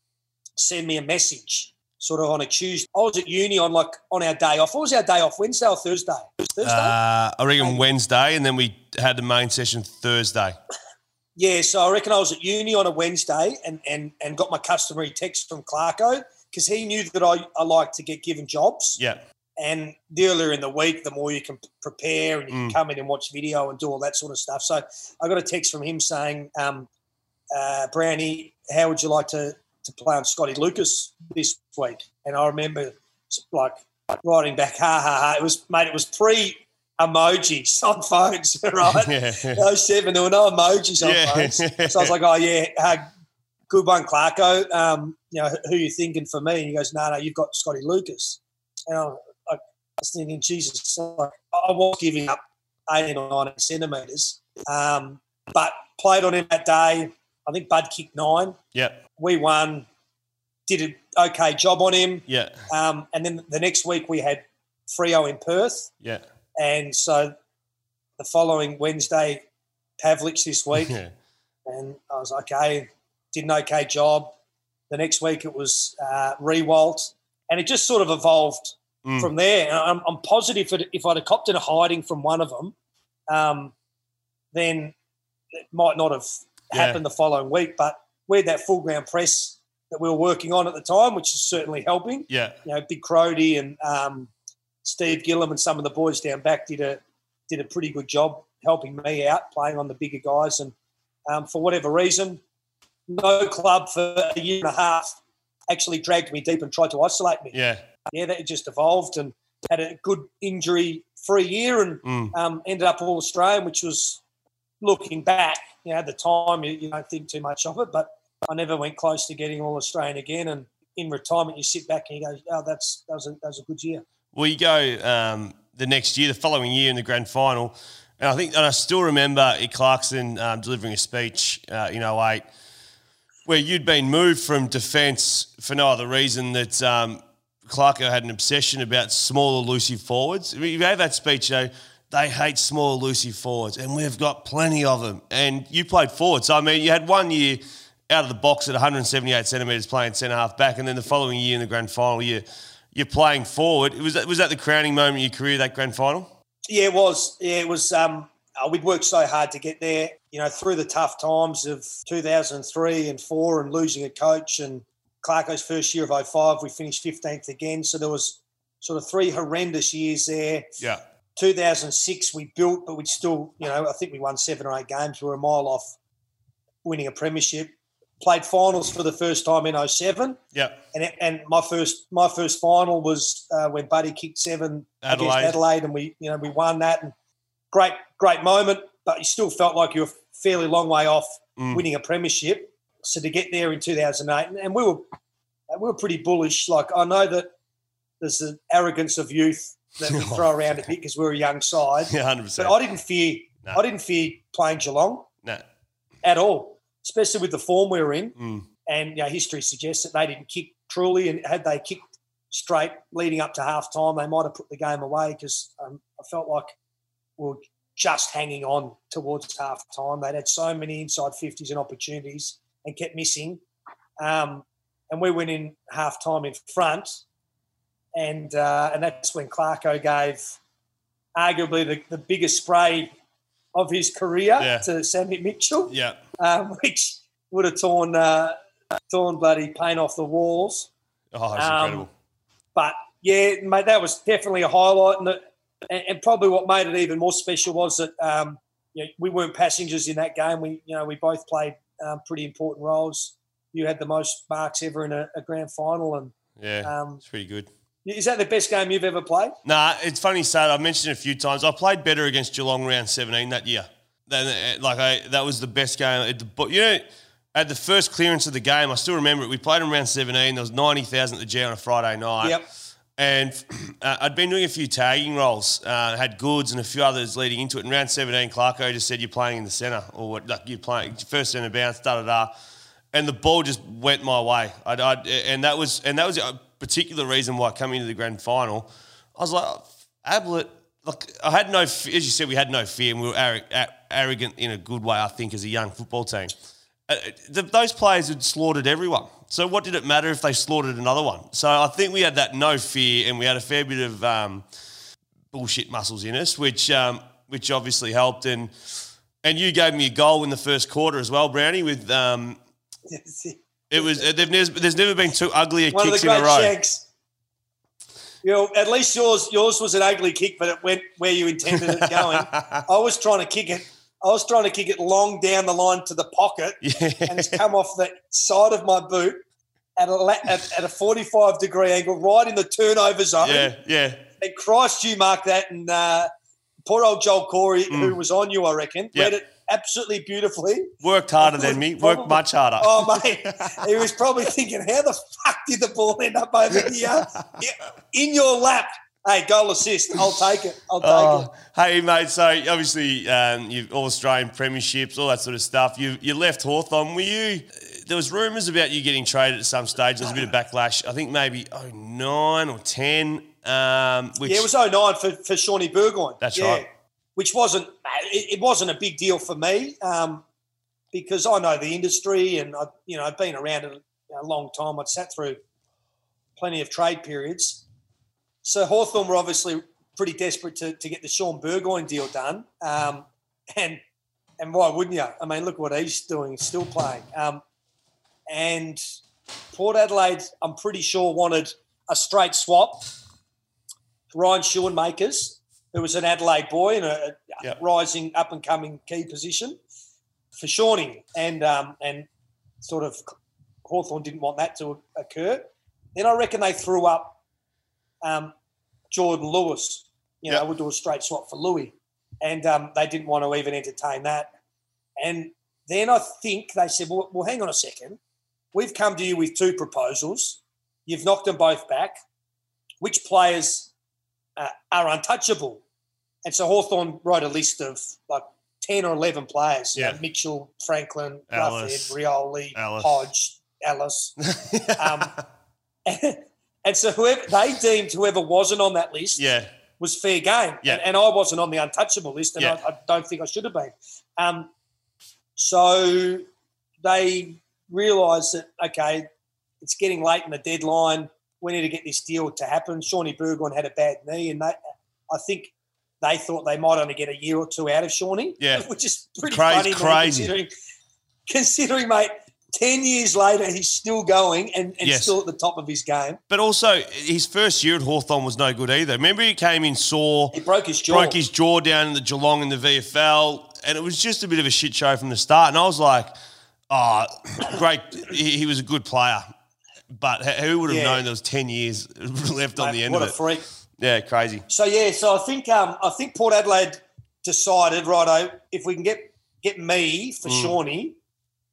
send me a message sort of on a Tuesday. I was at uni on like on our day off. What was our day off? Wednesday or Thursday? Thursday?
Uh, I reckon Wednesday, and then we had the main session Thursday.
Yeah, so I reckon I was at uni on a Wednesday and and, and got my customary text from Clarko because he knew that I, I like to get given jobs.
Yeah.
And the earlier in the week, the more you can prepare and you can come in and watch video and do all that sort of stuff. So I got a text from him saying, um, uh, Brownie, how would you like to, to play on Scotty Lucas this week? And I remember like writing back, ha ha ha. It was, mate, it was pre emojis on <laughs> phones, <laughs> right?
Yeah.
No seven, there were no emojis on
Yeah.
phones. So I was like, oh yeah, uh, good one, Clarko. Um, you know, who you thinking for me? And he goes, no, no, you've got Scotty Lucas. And I, I was thinking, Jesus, like, I was giving up 18 or 19 centimetres, um, but played on him that day. I think Bud kicked nine.
Yeah.
We won, did an okay job on him.
Yeah.
Um, and then the next week we had Freo in Perth.
Yeah.
And so the following Wednesday, Pavlich this week. <laughs>
Yeah.
And I was okay, did an okay job. The next week it was uh, Riewoldt. And it just sort of evolved
Mm.
from there. And I'm, I'm positive that if I'd have copped in a hiding from one of them, um, then it might not have
Yeah.
happened the following week. But we had that full ground press that we were working on at the time, which is certainly helping
Yeah.
you know, Big Croady and um, Steve Gilham and some of the boys down back did a did a pretty good job helping me out, playing on the bigger guys. And um, for whatever reason, no club for a year and a half actually dragged me deep and tried to isolate me.
Yeah.
Yeah, that just evolved and had a good injury free year and
Mm.
um, ended up all Australian, which was looking back, you know, at the time you, you don't think too much of it, but I never went close to getting all Australian again. And in retirement, you sit back and you go, "Oh, that's that was a, that was a good year."
Well, you go um, the next year, the following year in the grand final, and I think, and I still remember. Clarkson um, delivering a speech uh, in 08 where you'd been moved from defence for no other reason that um, Clarko had an obsession about small, elusive forwards. You gave that speech, you know, they hate small, elusive forwards, and we've got plenty of them. And you played forward. So, I mean, you had one year out of the box at 178 centimetres playing centre half back, and then the following year in the grand final, you, you're playing forward. Was that, was that the crowning moment of your career, that grand final?
Yeah, it was. Yeah, it was. Um, uh, we'd worked so hard to get there. You know, through the tough times of 2003 and four, and losing a coach, and Clarko's first year of 05, we finished 15th again. So there was sort of three horrendous years there.
Yeah.
2006 we built, but we still, you know, I think we won seven or eight games. We were a mile off winning a premiership. Played finals for the first time in 07.
Yeah.
And, and my first my first final was uh, when Buddy kicked seven
Adelaide.
against Adelaide, and we you know we won that. And great great moment, but you still felt like you were fairly long way off
Mm.
winning a premiership. So to get there in 2008, and, and we were we were pretty bullish. Like I know that there's the arrogance of youth that we <laughs> throw around a bit because we're a young side.
Yeah, 100%.
But I didn't fear
No.
I didn't fear playing Geelong
No.
at all, especially with the form we were in.
Mm.
And you know, history suggests that they didn't kick truly, and had they kicked straight leading up to half time, they might have put the game away because um, I felt like we were just hanging on towards half time. They'd had so many inside 50s and opportunities and kept missing. Um, and we went in half time in front, and uh, and that's when Clarko gave arguably the, the biggest spray of his career
Yeah.
to Sammy Mitchell
Yeah.
um, <laughs> which would have torn uh, torn bloody paint off the walls.
Oh, it's
Um,
incredible.
But yeah, mate, that was definitely a highlight, and, the, and, and probably what made it even more special was that um, you know, we weren't passengers in that game. We you know we both played um, pretty important roles. You had the most marks ever in a, a grand final, and
Yeah,
um,
it's pretty good.
Is that the best game you've ever played?
Nah, it's funny you say. I've mentioned it a few times. I played better against Geelong round 17 that year. Then, uh, like, I, that was the best game. But, you know, at the first clearance of the game, I still remember it. We played in round 17. There was 90,000 at the G on a Friday night.
Yep.
And <clears throat> uh, I'd been doing a few tagging roles, uh, had goods and a few others leading into it. In round 17, Clarko just said, You're playing in the centre, or what, like you're playing first centre bounce, da da da. And the ball just went my way. I'd, I'd, and that was and that was a particular reason why coming into the grand final, I was like, Ablett, look, I had no, as you said, we had no fear and we were arro- a- arrogant in a good way, I think, as a young football team. Uh, th those players had slaughtered everyone. So what did it matter if they slaughtered another one? So I think we had that no fear and we had a fair bit of um, bullshit muscles in us, which um, which obviously helped. And and you gave me a goal in the first quarter as well, Brownie. With um, <laughs> it was they've there's never been two uglier
One of
kicks
the
in a
great
row.
shanks. You know, at least yours yours was an ugly kick, but it went where you intended it going. <laughs> I was trying to kick it. I was trying to kick it long down the line to the pocket, and it's come off the side of my boot at a at, at a forty five degree angle, right in the turnover zone.
Yeah, yeah.
And Christ, you marked that, and uh, poor old Joel Corey, who was on you, I reckon,
Mm. Yeah.
read it absolutely beautifully.
Worked harder than me. Worked much harder.
Oh, mate. he was probably thinking, how the fuck did the ball end up over <laughs> here? In your lap. Hey, goal assist. I'll take it. I'll take it.
Oh, hey mate, so obviously um, you've all Australian premierships, all that sort of stuff. You you left Hawthorn. Were you? There was rumours about you getting traded at some stage. There was a bit of backlash. I think maybe 09 or ten. Um, which
Yeah, it was 09 for, for Shawnee Burgoyne.
That's
Yeah.
right.
Which wasn't, it, wasn't a big deal for me um, because I know the industry and, I, you know, I've been around it a long time. I'd sat through plenty of trade periods. So Hawthorn were obviously pretty desperate to, to get the Shaun Burgoyne deal done. Um, and and why wouldn't you? I mean, look what he's doing, he's still playing. Um, and Port Adelaide, I'm pretty sure, wanted a straight swap. Ryan Schoenmakers, who was an Adelaide boy in a,
Yep.
rising up and coming key position for Shawnee. And um, and sort of Hawthorn didn't want that to occur. Then I reckon they threw up um, Jordan Lewis. You know,
Yep.
would do a straight swap for Lewis. And um, they didn't want to even entertain that. And then I think they said, well, well, hang on a second. We've come to you with two proposals. You've knocked them both back. Which players uh, are untouchable? And so Hawthorn wrote a list of like 10 or 11 players. you know, Mitchell, Franklin,
Alice.
Roughead, Rioli,
Alice.
Hodge, Alice. <laughs> Um, <laughs> and so whoever they deemed whoever wasn't on that list
yeah,
was fair game.
Yeah.
And, and I wasn't on the untouchable list, and
Yeah.
I, I don't think I should have been. Um, so they realised that, okay, it's getting late in the deadline. We need to get this deal to happen. Shawnee Burgoyne had a bad knee, and they, I think they thought they might only get a year or two out of Shawnee,
Yeah. <laughs>
which is pretty
Crazy-
funny,
crazy.
considering, considering, mate, 10 years later, he's still going and, and
Yes.
still at the top of his game.
but also his first year at Hawthorn was no good either. Remember, he came in sore,
He broke his jaw.
broke his jaw down in the Geelong in the VFL, and it was just a bit of a shit show from the start. And I was like, oh, <coughs> great. He, he was a good player. But who would have
Yeah.
known there was 10 years <laughs> left on the end of it?
what a freak.
Yeah, crazy.
So yeah, so I think um, I think Port Adelaide decided, righto, if we can get get me for Shawnee,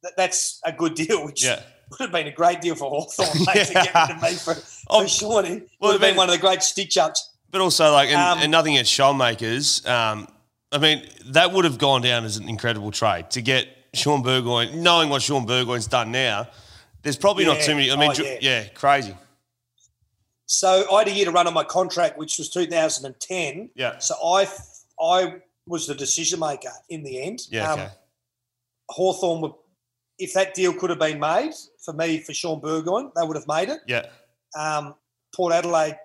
that, that's a good deal. Which
Mm. Yeah. <laughs>
would have been a great deal for Hawthorn <laughs> mate, to get rid of me for,
Oh,
for Shawnee. Would
well,
have been
then-
one of the great stitch ups.
But also, like, and,
Um,
and nothing against Schoenmakers. Um, I mean, that would have gone down as an incredible trade to get Shaun Burgoyne, knowing what Shaun Burgoyne's done now. There's probably not too many. I mean,
Oh, yeah.
yeah, crazy.
So I had a year to run on my contract, which was 2010.
Yeah.
So I I was the decision maker in the end.
Yeah, okay.
Hawthorn would, if that deal could have been made for me for Shaun Burgoyne, they would have made it.
Yeah.
Um, Port Adelaide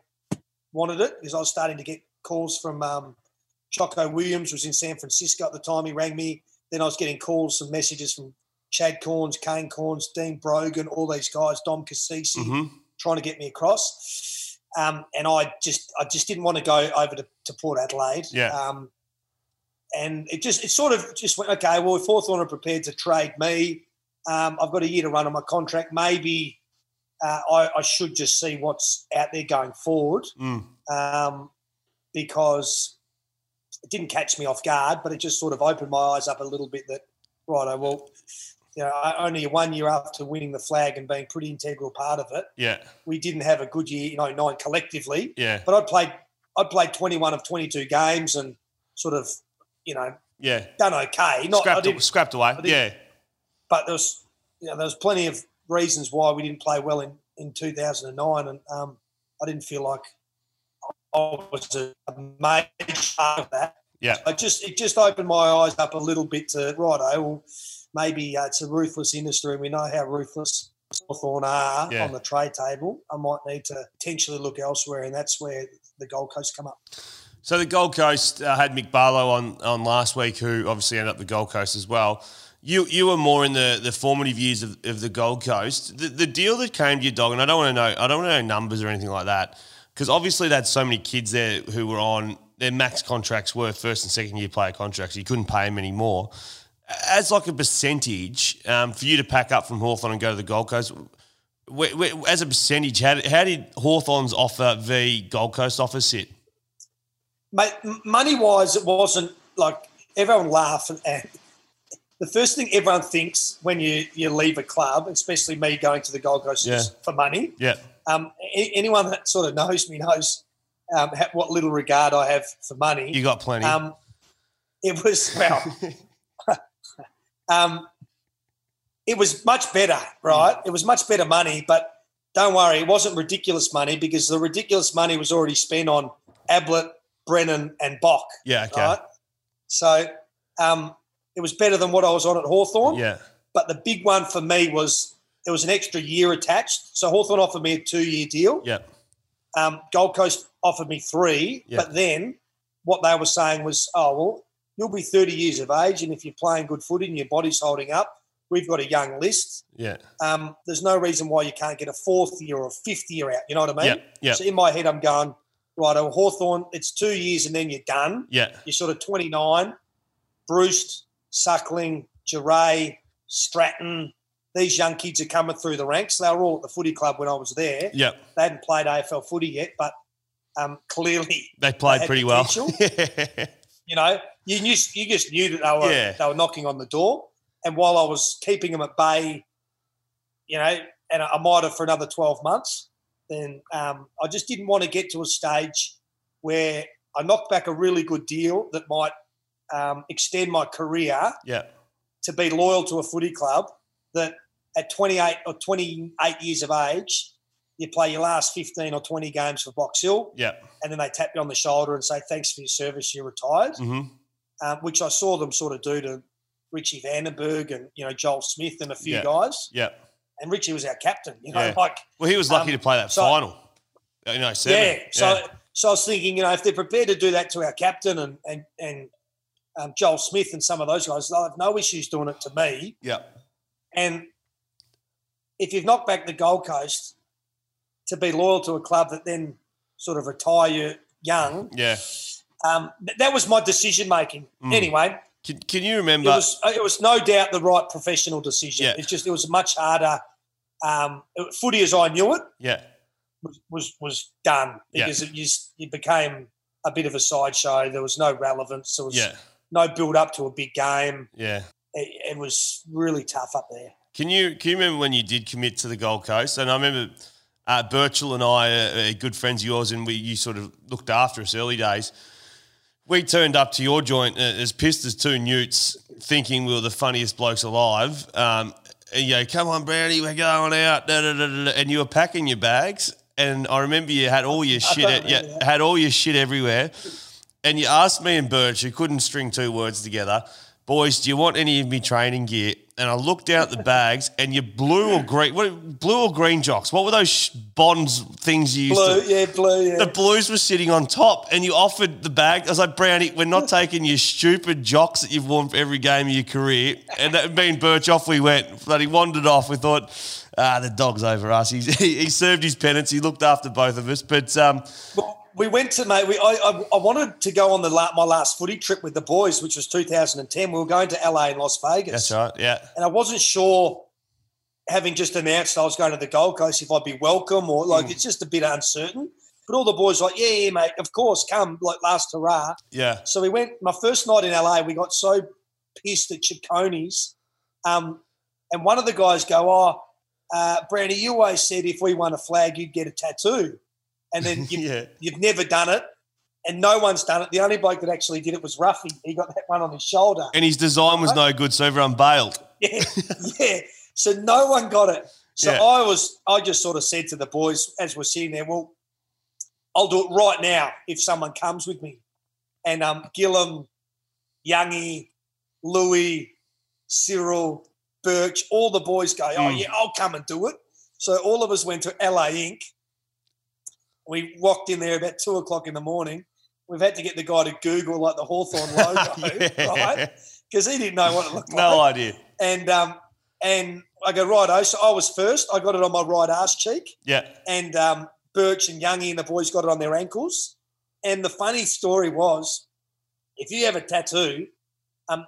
wanted it because I was starting to get calls from um, Choco Williams was in San Francisco at the time. He rang me. Then I was getting calls and messages from Chad Cornes, Kane Cornes, Dean Brogan, all these guys, Dom Cassisi,
hmm
trying to get me across. Um, and I just I just didn't want to go over to, to Port Adelaide.
Yeah.
Um, and it just it sort of just went okay. Well, if Hawthorn are prepared to trade me, um, I've got a year to run on my contract. Maybe uh, I, I should just see what's out there going forward
Mm.
um, because it didn't catch me off guard, but it just sort of opened my eyes up a little bit that, right, well, you know, I- only one year after winning the flag and being pretty integral part of it,
Yeah.
we didn't have a good year in 09 collectively.
Yeah.
But I played, I played 21 of 22 games and sort of, you know,
Yeah.
done okay. Not, I
Scrapped,
didn't,
scrapped away.
didn't-
Yeah.
but there was, you know, there was plenty of reasons why we didn't play well in, in 2009, and um, I didn't feel like I was a major part of that.
Yeah.
I just it just opened my eyes up a little bit to right. Oh, well, maybe uh, it's a ruthless industry, and we know how ruthless Hawthorn are
Yeah.
on the trade table. I might need to potentially look elsewhere, and that's where the Gold Coast come up.
So the Gold Coast uh, had Mick Barlow on, on last week, who obviously ended up the Gold Coast as well. You you were more in the, the formative years of, of the Gold Coast. The, the deal that came to your dog, and I don't want to know I don't want to know numbers or anything like that, because obviously they had so many kids there who were on their max contracts were first and second year player contracts. You couldn't pay them anymore. As like a percentage um, for you to pack up from Hawthorn and go to the Gold Coast, as a percentage, how did, how did Hawthorn's offer v Gold Coast offer sit?
Mate, money wise, it wasn't like everyone laughed. And, and the first thing everyone thinks when you, you leave a club, especially me going to the Gold Coast, is
Yeah.
for money.
Yeah.
Um, anyone that sort of knows me knows um, what little regard I have for money.
You got plenty.
Um, it was well. <laughs> um, it was much better, right? It was much better money, but don't worry, it wasn't ridiculous money because the ridiculous money was already spent on Ablett, Brennan, and Bock.
Yeah, okay.
Right? So um, it was better than what I was on at Hawthorn.
Yeah.
But the big one for me was there was an extra year attached. So Hawthorn offered me a two-year deal.
Yeah.
Um, Gold Coast offered me three,
Yeah.
but then what they were saying was, oh, well, you'll be 30 years of age, and if you're playing good footy and your body's holding up, we've got a young list.
Yeah.
Um, there's no reason why you can't get a fourth year or a fifth year out. You know what I mean?
Yeah, yeah.
So in my head, I'm going, right, oh, Hawthorn, it's two years and then you're done.
Yeah.
You're sort of 29. Bruce, Suckling, Geray, Stratton, these young kids are coming through the ranks. They were all at the footy club when I was there.
Yeah.
They hadn't played AFL footy yet, but um, clearly
They played
had
pretty well. <laughs>
you know, you just, you just knew that they were
Yeah.
they were knocking on the door. And while I was keeping them at bay, you know, and I might have for another twelve months, then um, I just didn't want to get to a stage where I knocked back a really good deal that might um, extend my career
yeah.
to be loyal to a footy club that at 28 or 28 years of age, you play your last 15 or 20 games for Box Hill,
Yeah.
and then they tap you on the shoulder and say, thanks for your service, you're retired,
hmm
um, which I saw them sort of do to Richie Vandenberg and, you know, Joel Smith and a few
Yeah.
guys.
Yeah.
And Richie was our captain, you know,
Yeah.
like,
Well, he was lucky
Um,
to play that
so-
final. You know, seven.
yeah. So, so I was thinking, you know, if they're prepared to do that to our captain and, and, and um, Joel Smith and some of those guys, they'll have no issues doing it to me.
yeah.
And if you've knocked back the Gold Coast to be loyal to a club that then sort of retire you young,
Yeah.
Um, th- that was my decision making.
Mm.
Anyway,
Can, can you
it
remember?
was it was no doubt the right professional decision.
Yeah.
It's just it was much harder. Um, footy as I knew it
yeah.
was was, was done
Yeah.
because it just it became a bit of a sideshow. There was no relevance. There was
Yeah.
no build up to a big game.
Yeah.
It, it was really tough up there.
Can you can you remember when you did commit to the Gold Coast? And I remember uh, Birchall and I are, are good friends of yours, and we you sort of looked after us early days. We turned up to your joint uh, as pissed as two newts, thinking we were the funniest blokes alive. Um, and you go, come on, Brownie, we're going out, da, da, da, da, da," and you were packing your bags. And I remember you had all your <laughs> shit,
don't
you
that.
had all your shit everywhere. And you asked me and Birch, who couldn't string two words together, boys, do you want any of me training gear? And I looked out the bags, and you blue or green, what blue or green jocks? What were those sh- bonds things you used
Blue,
to?
yeah, blue, yeah.
The blues were sitting on top, and you offered the bag. I was like, Brownie, we're not taking your stupid jocks that you've worn for every game of your career. And that, me and Birch off we went. But he wandered off. We thought, ah, the dog's over us. He's, <laughs> he, he served his penance. He looked after both of us. But um,
Well, we went to mate. We, I, I, I wanted to go on the la- my last footy trip with the boys, which was 2010. We were going to LA and Las Vegas.
that's right. Yeah.
and I wasn't sure, having just announced I was going to the Gold Coast, if I'd be welcome or like it's just a bit uncertain. But all the boys were like, yeah, yeah, mate, of course, come, like last hurrah.
Yeah.
So we went. My first night in LA, we got so pissed at Chiconies, um, and one of the guys go, "Oh, uh, Brandy, you always said if we won a flag, you'd get a tattoo, and then <laughs> you,
Yeah.
you've never done it." And no one's done it. The only bloke that actually did it was Roughy. He got that one on his shoulder.
And his design was no good, so everyone bailed. <laughs>
Yeah, yeah. So no one got it. So
Yeah.
I was, I just sort of said to the boys as we're sitting there, well, I'll do it right now if someone comes with me. And um, Gilham, Youngie, Lewis, Cyril, Birch, all the boys go, oh
Mm.
yeah, I'll come and do it. So all of us went to LA Ink. We walked in there about two o'clock in the morning. We've had to get the guy to Google like the Hawthorn logo, <laughs>
Yeah.
right? Because he didn't know what it looked like
No idea.
and um, and I go righto. So I was first. I got it on my right ass cheek,
Yeah.
and um, Birch and Youngie and the boys got it on their ankles. And the funny story was, if you have a tattoo, um,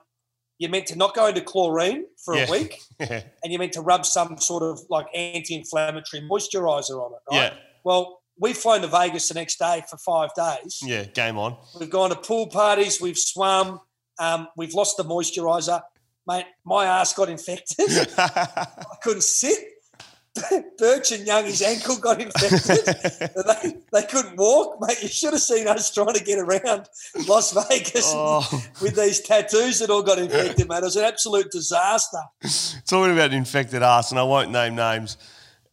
you're meant to not go into chlorine for
Yeah.
a week,
Yeah. <laughs>
and you're meant to rub some sort of like anti-inflammatory moisturizer on it. Right?
Yeah.
Well, we've flown to Vegas the next day for five days.
Yeah. Game on.
We've gone to pool parties. We've swum. Um, we've lost the moisturizer. Mate, my ass got infected. <laughs> I couldn't sit. <laughs> Birch and Youngie's ankle got infected. <laughs> they, they couldn't walk. Mate, you should have seen us trying to get around Las Vegas
Oh.
with these tattoos that all got infected, mate. It was an absolute disaster.
Talking about infected arse, and I won't name names.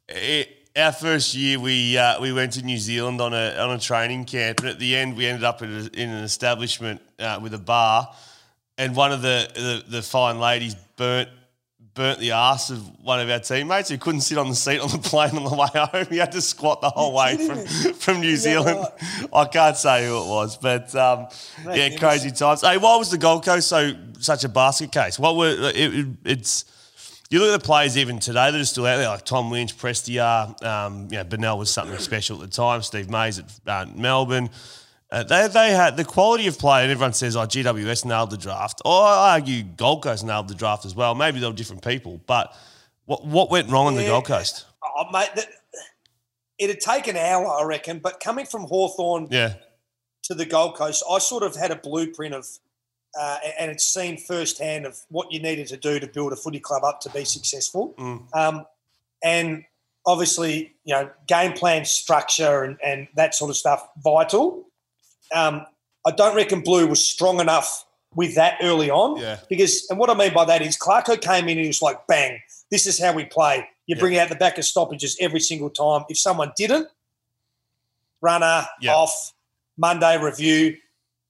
It, our first year, we uh, we went to New Zealand on a on a training camp, and at the end, we ended up in, a, in an establishment uh, with a bar, and one of the, the the fine ladies burnt burnt the ass of one of our teammates who couldn't sit on the seat on the <laughs> plane on the way home. He had to squat the whole way from, <laughs> from New Zealand. <laughs> I can't say who it was, but um, yeah, crazy times. Hey, why was the Gold Coast so such a basket case? What were it, it, it's you look at the players even today that are still out there, like Tom Lynch, Prestia, um, you know, Bennell was something special at the time. Steve Mays at uh, Melbourne. Uh, they, they had the quality of play, and everyone says, oh, GWS nailed the draft. Or I argue Gold Coast nailed the draft as well. Maybe they were different people, but what, what went wrong on the Gold Coast?
Oh, mate, that, it'd take an hour, I reckon. But coming from Hawthorn
Yeah,
to the Gold Coast, I sort of had a blueprint of, uh, and it's seen firsthand of what you needed to do to build a footy club up to be successful. Um, and obviously, you know, game plan structure and, and that sort of stuff vital. Um, I don't reckon Blue was strong enough with that early on.
Yeah.
Because, and what I mean by that is Clarko came in and he was like, bang, this is how we play. You bring out the back of stoppages every single time. If someone didn't, runner
Yeah.
off, Monday review.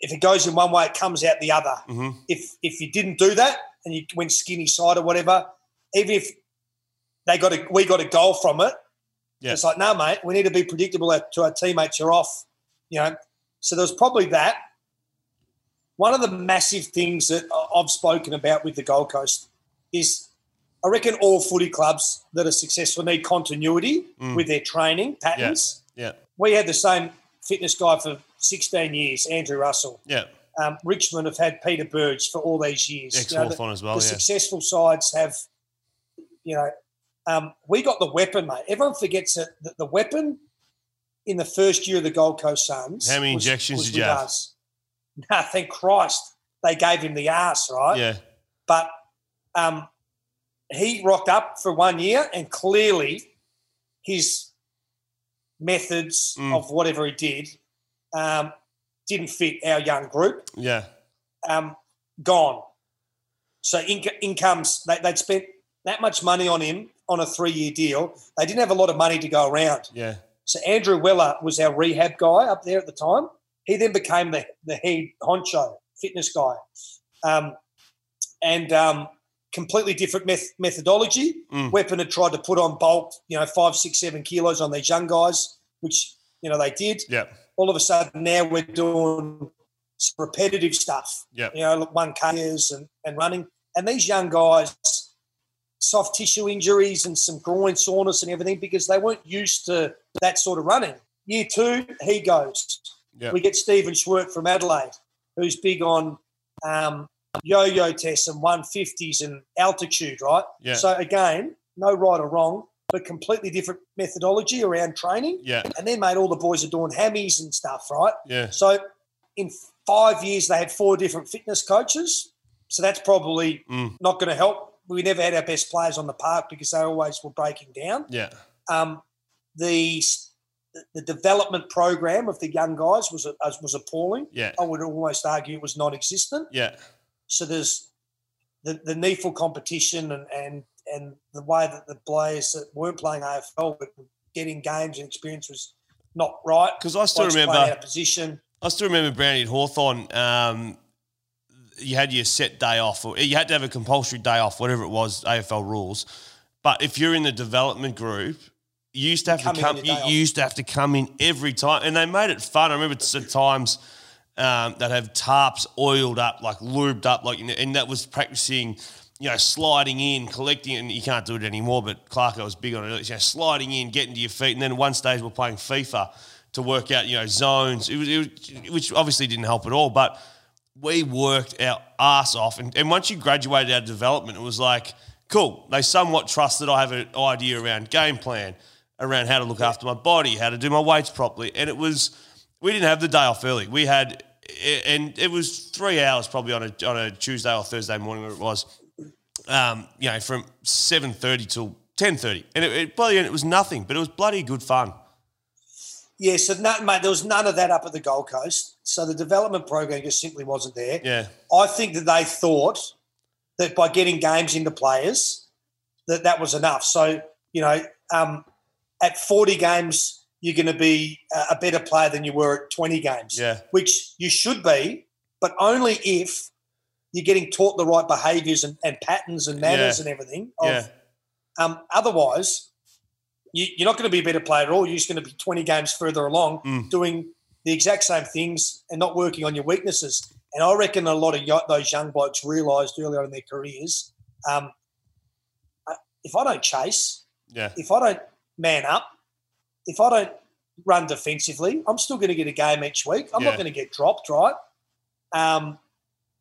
If it goes in one way, it comes out the other.
Mhm.
If if you didn't do that and you went skinny side or whatever, even if they got a we got a goal from it,
Yeah.
it's like, no, mate, we need to be predictable to our teammates. You're off, you know. So there was probably that. One of the massive things that I've spoken about with the Gold Coast is I reckon all footy clubs that are successful need continuity with their training
yeah,
patterns.
yeah,
We had the same fitness guy for 16 years, Andrew Russell.
yeah.
Um, Richmond have had Peter Burge for all these years.
Ex
You know, the-
as well.
the
Yeah,
successful sides have, you know, um, we got the weapon, mate. Everyone forgets that the, the weapon in the first year of the Gold Coast Suns.
How many
was-
injections
was
did you have?
Us. Nah, thank Christ they gave him the ass, right?
yeah,
But um, he rocked up for one year, and clearly his methods
Mm.
of whatever he did um, didn't fit our young group
yeah,
um, gone. So inc- incomes they, they'd spent that much money on him on a three-year deal. They didn't have a lot of money to go around.
yeah.
So Andrew Weller was our rehab guy up there at the time. He then became the the head honcho fitness guy, um, and um, completely different meth- methodology.
Mm.
Weapon had tried to put on bulk, you know, five, six, seven kilos on these young guys, which you know they did
Yeah,
all of a sudden now we're doing some repetitive stuff.
Yeah.
You know, one K's and, and running. And these young guys soft tissue injuries and some groin soreness and everything because they weren't used to that sort of running. Year two, he goes.
Yeah.
We get Stephen Schwerdt from Adelaide, who's big on um, yo-yo tests and 150s and altitude, right?
Yeah.
So again, no right or wrong, but completely different methodology around training.
Yeah.
And then, mate, all the boys are doing hammies and stuff, right?
Yeah.
So in five years, they had four different fitness coaches. So that's probably
Mm.
not going to help. We never had our best players on the park because they always were breaking down.
Yeah.
Um, the the development program of the young guys was was appalling.
Yeah.
I would almost argue it was non-existent.
Yeah.
So there's the, the need for competition and, and and the way that the players that weren't playing AFL but getting games and experience was not right.
'Cause I still remember-
out of position.
I still remember Brownie at Hawthorn. Um, you had your set day off, or you had to have a compulsory day off, whatever it was, AFL rules. But if you're in the development group, you used to have
come
to come. You used to have to come in every time, and they made it fun. I remember at times um, that have tarps oiled up, like lubed up, like, and that was practicing. You know, sliding in, collecting, and you can't do it anymore. But Clarko was big on it. You know, sliding in, getting to your feet, and then one stage we're playing FIFA to work out, you know, zones, it was, it was, which obviously didn't help at all. But we worked our ass off. And, and once you graduated out of development, it was like, cool. They somewhat trust that I have an idea around game plan, around how to look after my body, how to do my weights properly. And it was, we didn't have the day off early. We had, and it was three hours probably on a, on a Tuesday or Thursday morning, where it was, um, you know, from 7.30 till 10.30. And it, it, by the end, it was nothing, but it was bloody good fun.
Yeah, so mate, there was none of that up at the Gold Coast. So the development program just simply wasn't there.
Yeah.
I think that they thought that by getting games into players, that that was enough. So you know, um, at forty games, you're going to be a- a better player than you were at twenty games.
Yeah.
which you should be, but only if you're getting taught the right behaviours and, and patterns and manners
Yeah.
and everything. Of,
Yeah.
Um, otherwise, you, you're not going to be a better player at all. You're just going to be 20 games further along
Mm.
doing the exact same things and not working on your weaknesses. And I reckon a lot of those young blokes realised earlier in their careers um, if I don't chase,
Yeah.
if I don't man up, if I don't run defensively, I'm still going to get a game each week. I'm
Yeah.
not going to get dropped, right? Um,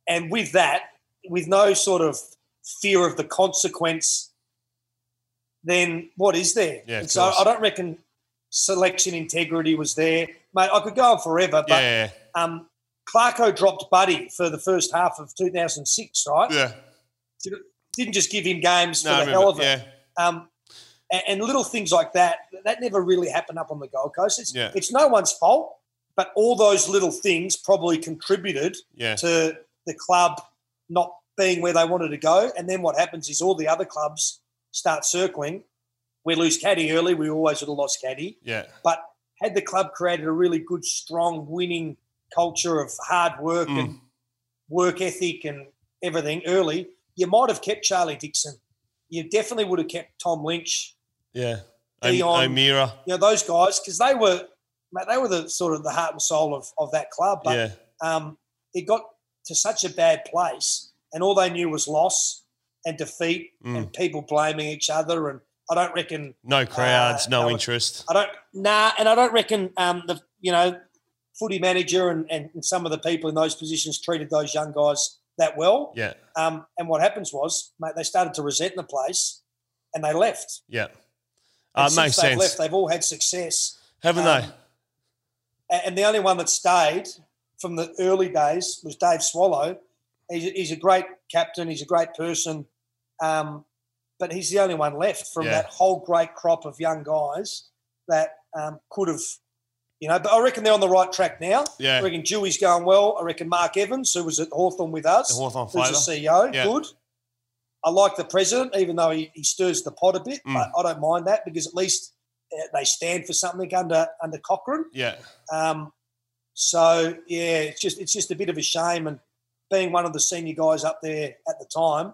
and with that, with no sort of fear of the consequence, then what is there?
Yeah,
so. I don't reckon selection integrity was there. Mate, I could go on forever, but
Yeah.
um, Clarko dropped Buddy for the first half of 2006, right?
Yeah.
Didn't just give him games
No,
for the hell of it. Um, and, and little things like that, that never really happened up on the Gold Coast. It's,
Yeah.
it's no one's fault, but all those little things probably contributed
Yeah.
to the club not being where they wanted to go. And then what happens is all the other clubs start circling. We lose Caddy early. We always would have lost Caddy.
Yeah.
But had the club created a really good, strong, winning culture of hard work
Mm.
and work ethic and everything early, you might have kept Charlie Dixon. You definitely would have kept Tom Lynch.
Yeah.
Dion.
O'Meara.
You know those guys because they were, mate, they were the sort of the heart and soul of, of that club. But
Yeah.
um, it got to such a bad place, and all they knew was loss and defeat
Mm.
and people blaming each other. And I don't reckon
No crowds,
Uh,
no
no,
interest.
I don't nah, and I don't reckon um, the you know footy manager and, and some of the people in those positions treated those young guys that well.
Yeah.
Um, and what happens was, mate, they started to resent the place, and they left.
Yeah.
And
Uh,
since
makes
they've
sense.
Left, they've all had success,
Haven't
um,
they?
And the only one that stayed from the early days was Dave Swallow. He's a, he's a great captain. He's a great person, um, but he's the only one left from
Yeah.
that whole great crop of young guys that um, could have, you know. But I reckon they're on the right track now.
Yeah.
I reckon Dewey's going well. I reckon Mark Evans, who was at Hawthorn with us,
The Hawthorn
who's the CEO,
Yeah.
good. I like the president, even though he, he stirs the pot a bit.
Mm.
But I don't mind that because at least uh, they stand for something under under Cochrane.
Yeah.
Um, so yeah, it's just it's just a bit of a shame, and being one of the senior guys up there at the time,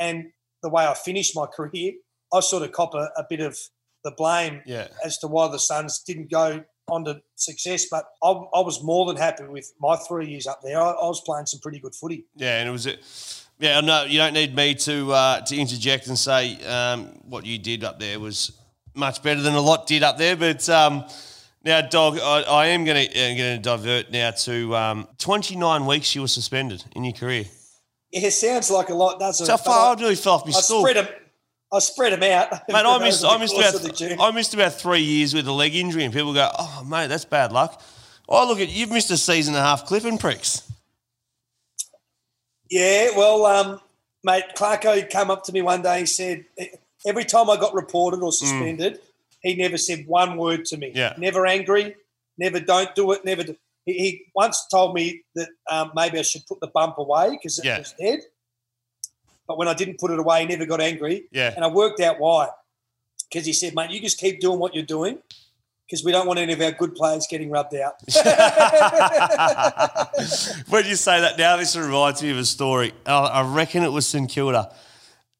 and the way I finished my <laughs> career, I sort of cop a, a bit of the blame
Yeah.
as to why the Suns didn't go on to success. But I, I was more than happy with my three years up there. I, I was playing some pretty good footy.
Yeah, and it was a, Yeah, no, you don't need me to uh, to interject and say um, what you did up there was much better than a lot did up there. But um, now, dog, I, I am going to divert now to um, 29 weeks you were suspended in your career.
Yeah, sounds like a lot, doesn't
So
it?
far, I
But
nearly fell off my
I, I
stool.
spread them. I spread them out. <laughs>
Mate, I missed, I missed about
the.
I missed about three years with a leg injury, and people go, "Oh, mate, that's bad luck." Oh, look at you've missed a season and a half clipping pricks.
Yeah, well, um, mate, Clarko came up to me one day. He said every time I got reported or suspended, he never said one word to me.
Yeah.
Never angry. Never don't do it. Never. Do. He, he once told me that um, maybe I should put the bump away because it
Yeah.
was dead. But when I didn't put it away, he never got angry.
Yeah.
And I worked out why. Because he said, mate, you just keep doing what you're doing because we don't want any of our good players getting rubbed out. <laughs>
when you say that now, this reminds me of a story. I, I reckon it was St Kilda.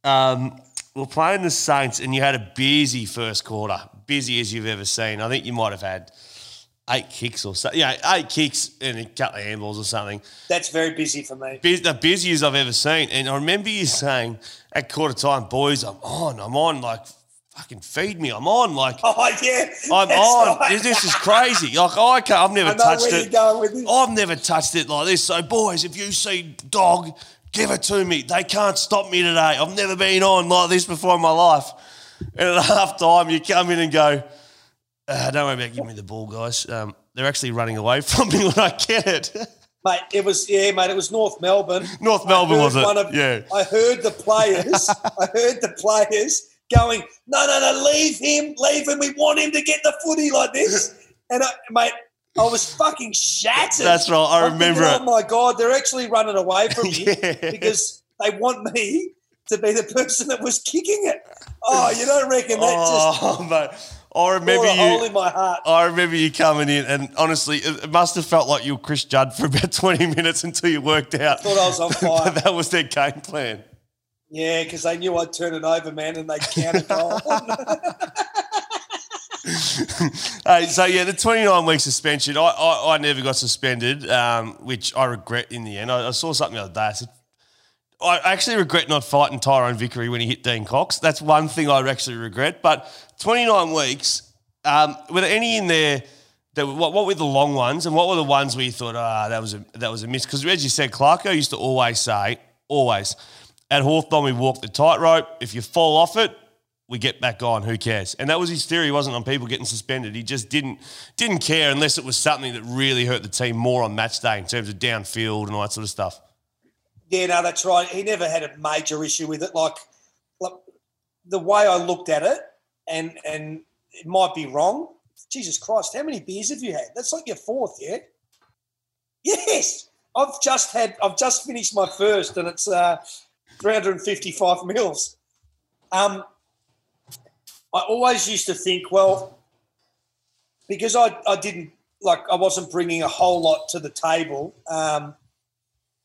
Um, we're playing the Saints, and you had a busy first quarter, busy as you've ever seen. I think you might have had eight kicks or so. Yeah, eight kicks and a couple of handballs or something.
That's very busy for me.
Bus- the busiest I've ever seen. And I remember you saying at quarter time, boys, I'm on, I'm on, like, fucking feed me, I'm on, like, <laughs>
Oh, yeah.
I'm on.
right.
This, is crazy. Like, I can't, I've never touched it.
you're going with this.
I've never touched it like this. So, boys, if you see dog, give it to me. They can't stop me today. I've never been on like this before in my life. And at <laughs> half time, you come in and go, uh, don't worry about giving me the ball, guys. Um, they're actually running away <laughs> from me when I get it.
Mate, it was yeah, mate. It was North Melbourne.
North Melbourne, was it?
one of-
Yeah.
I heard the players. <laughs> I heard the players going, "No, no, no! Leave him! Leave him! We want him to get the footy like this." And I, mate, I was fucking shattered.
That's right, I remember
thinking,
it.
Oh my god, they're actually running away from me
Yeah.
because they want me to be the person that was kicking it. Oh, you don't reckon that <laughs>
Oh, mate. I
just
remember
bored a hole
you.
in my heart?
I remember you coming in, and honestly, it must have felt like you were Chris Judd for about <laughs> 20 minutes until you worked out.
Thought I was on <laughs> fire.
that was their game plan.
Yeah, because they knew I'd turn it over, man, and they'd count a goal.
Hey, so yeah, the 29 week suspension. I, I, I never got suspended, um, which I regret in the end. I, I saw something the other day. I said, I actually regret not fighting Tyrone Vickery when he hit Dean Cox. That's one thing I actually regret. But 29 weeks, um, were there any in there? That, what, what were the long ones, and what were the ones where you thought, ah, that was a that was a miss? Because as you said, Clarko used to always say, always, at Hawthorn we walk the tightrope. If you fall off it, we get back on. Who cares? And that was his theory. He wasn't on people getting suspended. He just didn't didn't care unless it was something that really hurt the team more on match day in terms of downfield and all that sort of stuff.
Yeah, no, that's right. He never had a major issue with it. Like, like the way I looked at it, and and it might be wrong. Jesus Christ, how many beers have you had? That's like your fourth, yeah. Yes, I've just had. I've just finished my first, and it's uh, 355 mils. Um, I always used to think, well, because I, I didn't like I wasn't bringing a whole lot to the table. Um,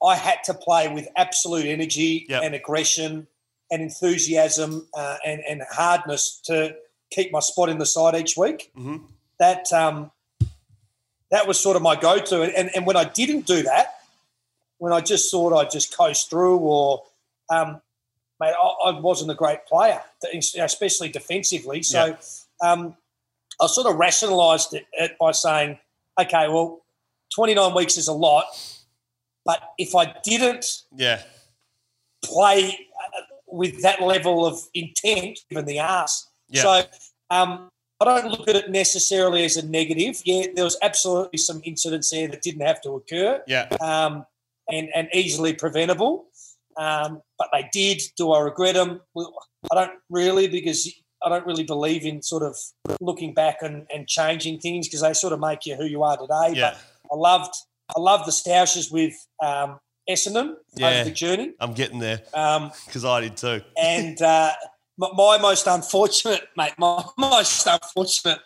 I had to play with absolute energy
Yep.
and aggression and enthusiasm uh, and, and hardness to keep my spot in the side each week.
Mhm.
That um, that was sort of my go-to. And, and, and when I didn't do that, when I just thought I'd just coast through or, um, mate, I, I wasn't a great player, especially defensively. So um, I sort of rationalised it, it by saying, okay, well, 29 weeks is a lot, but if I didn't
Yeah,
play uh, with that level of intent, given the ass.
Yeah.
So um, I don't look at it necessarily as a negative. Yeah, there was absolutely some incidents there that didn't have to occur
yeah.
um, and, and easily preventable. Um, but they did. Do I regret them? Well, I don't really because I don't really believe in sort of looking back and, and changing things because they sort of make you who you are today.
Yeah.
But I loved I love the Stoushes with um, Essendon
Yeah.
over the journey.
I'm getting there
Um,
because I did too.
and uh, my, my most unfortunate, mate, <laughs> my most unfortunate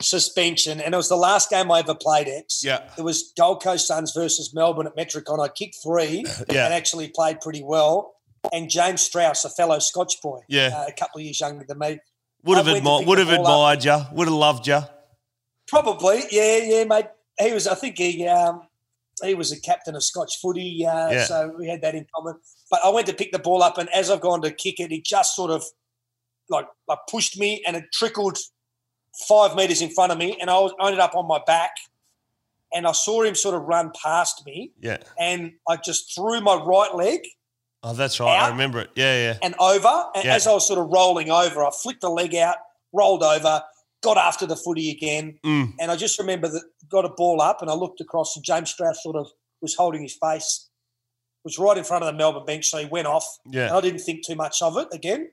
suspension, and it was the last game I ever played X.
Yeah.
It was Gold Coast Suns versus Melbourne at Metricon. I kicked three <laughs>
Yeah.
and actually played pretty well. And James Strauss, a fellow Scotch boy,
Yeah.
uh, a couple of years younger than me,
Would have admired, would have
ball up.
you. Would have loved you.
probably, yeah, yeah, mate. He was, I think he, um, he was a captain of Scotch footy, uh,
Yeah.
so we had that in common. But I went to pick the ball up, and as I've gone to kick it, he just sort of like, like pushed me, and it trickled five meters in front of me, and I, was, I ended up on my back, and I saw him sort of run past me,
Yeah.
and I just threw my right leg
Oh, that's right. I remember it. Yeah, yeah.
and over. And
Yeah.
as I was sort of rolling over, I flicked the leg out, rolled over, got after the footy again.
Mm.
And I just remember that got a ball up and I looked across and James Strauss sort of was holding his face, was right in front of the Melbourne bench. So he went off. And
Yeah.
I didn't think too much of it again.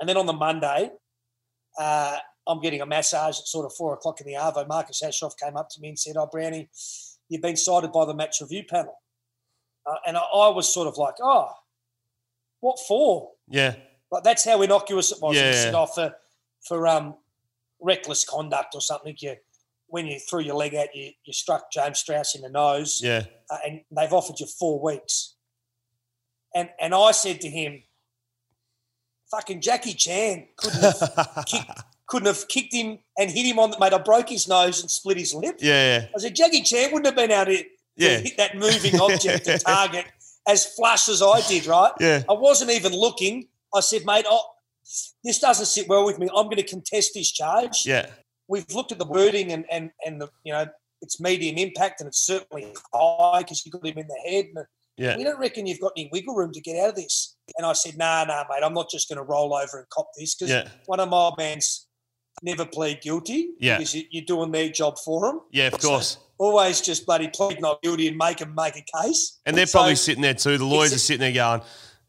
And then on the Monday, uh, I'm getting a massage at sort of four o'clock in the Arvo. Marcus Ashcroft came up to me and said, Oh, Brownie, you've been cited by the match review panel. Uh, and I, I was sort of like, Oh, what for?
Yeah.
Like that's how innocuous it was.
Yeah.
Said, oh, for for um, reckless conduct or something. You when you threw your leg out, you, you struck James Strauss in the nose,
Yeah.
uh, and they've offered you four weeks. And and I said to him, "Fucking Jackie Chan couldn't have <laughs> kicked, couldn't have kicked him and hit him on the mate. I broke his nose and split his lip.
Yeah.
I said Jackie Chan wouldn't have been able to, to
Yeah.
hit that moving object to <laughs> target as flush as I did. Right?
Yeah.
I wasn't even looking. I said, mate, oh, this doesn't sit well with me. I'm going to contest this charge.
Yeah.
We've looked at the wording and and and the you know it's medium impact and it's certainly high because you got him in the head. And
Yeah.
we don't reckon you've got any wiggle room to get out of this. And I said, nah, nah, mate, I'm not just going to roll over and cop this because
Yeah.
one of my man's never plead guilty
Yeah.
because you, you're doing their job for them.
Yeah, of course.
Always just bloody plead not guilty and make them make a case.
And they're
So-
probably sitting there too. The lawyers are sitting there going,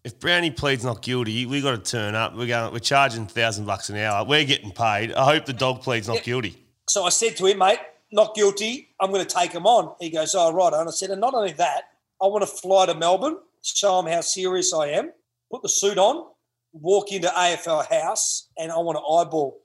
if Brownie pleads not guilty, we got to turn up. We're going, we're charging thousand bucks an hour. We're getting paid. I hope the dog pleads not
Yeah.
guilty.
So I said to him, mate, not guilty. I'm going to take him on. He goes, oh, right. And I said, and not only that, I want to fly to Melbourne, show him how serious I am, put the suit on, walk into AFL House, and I want to eyeball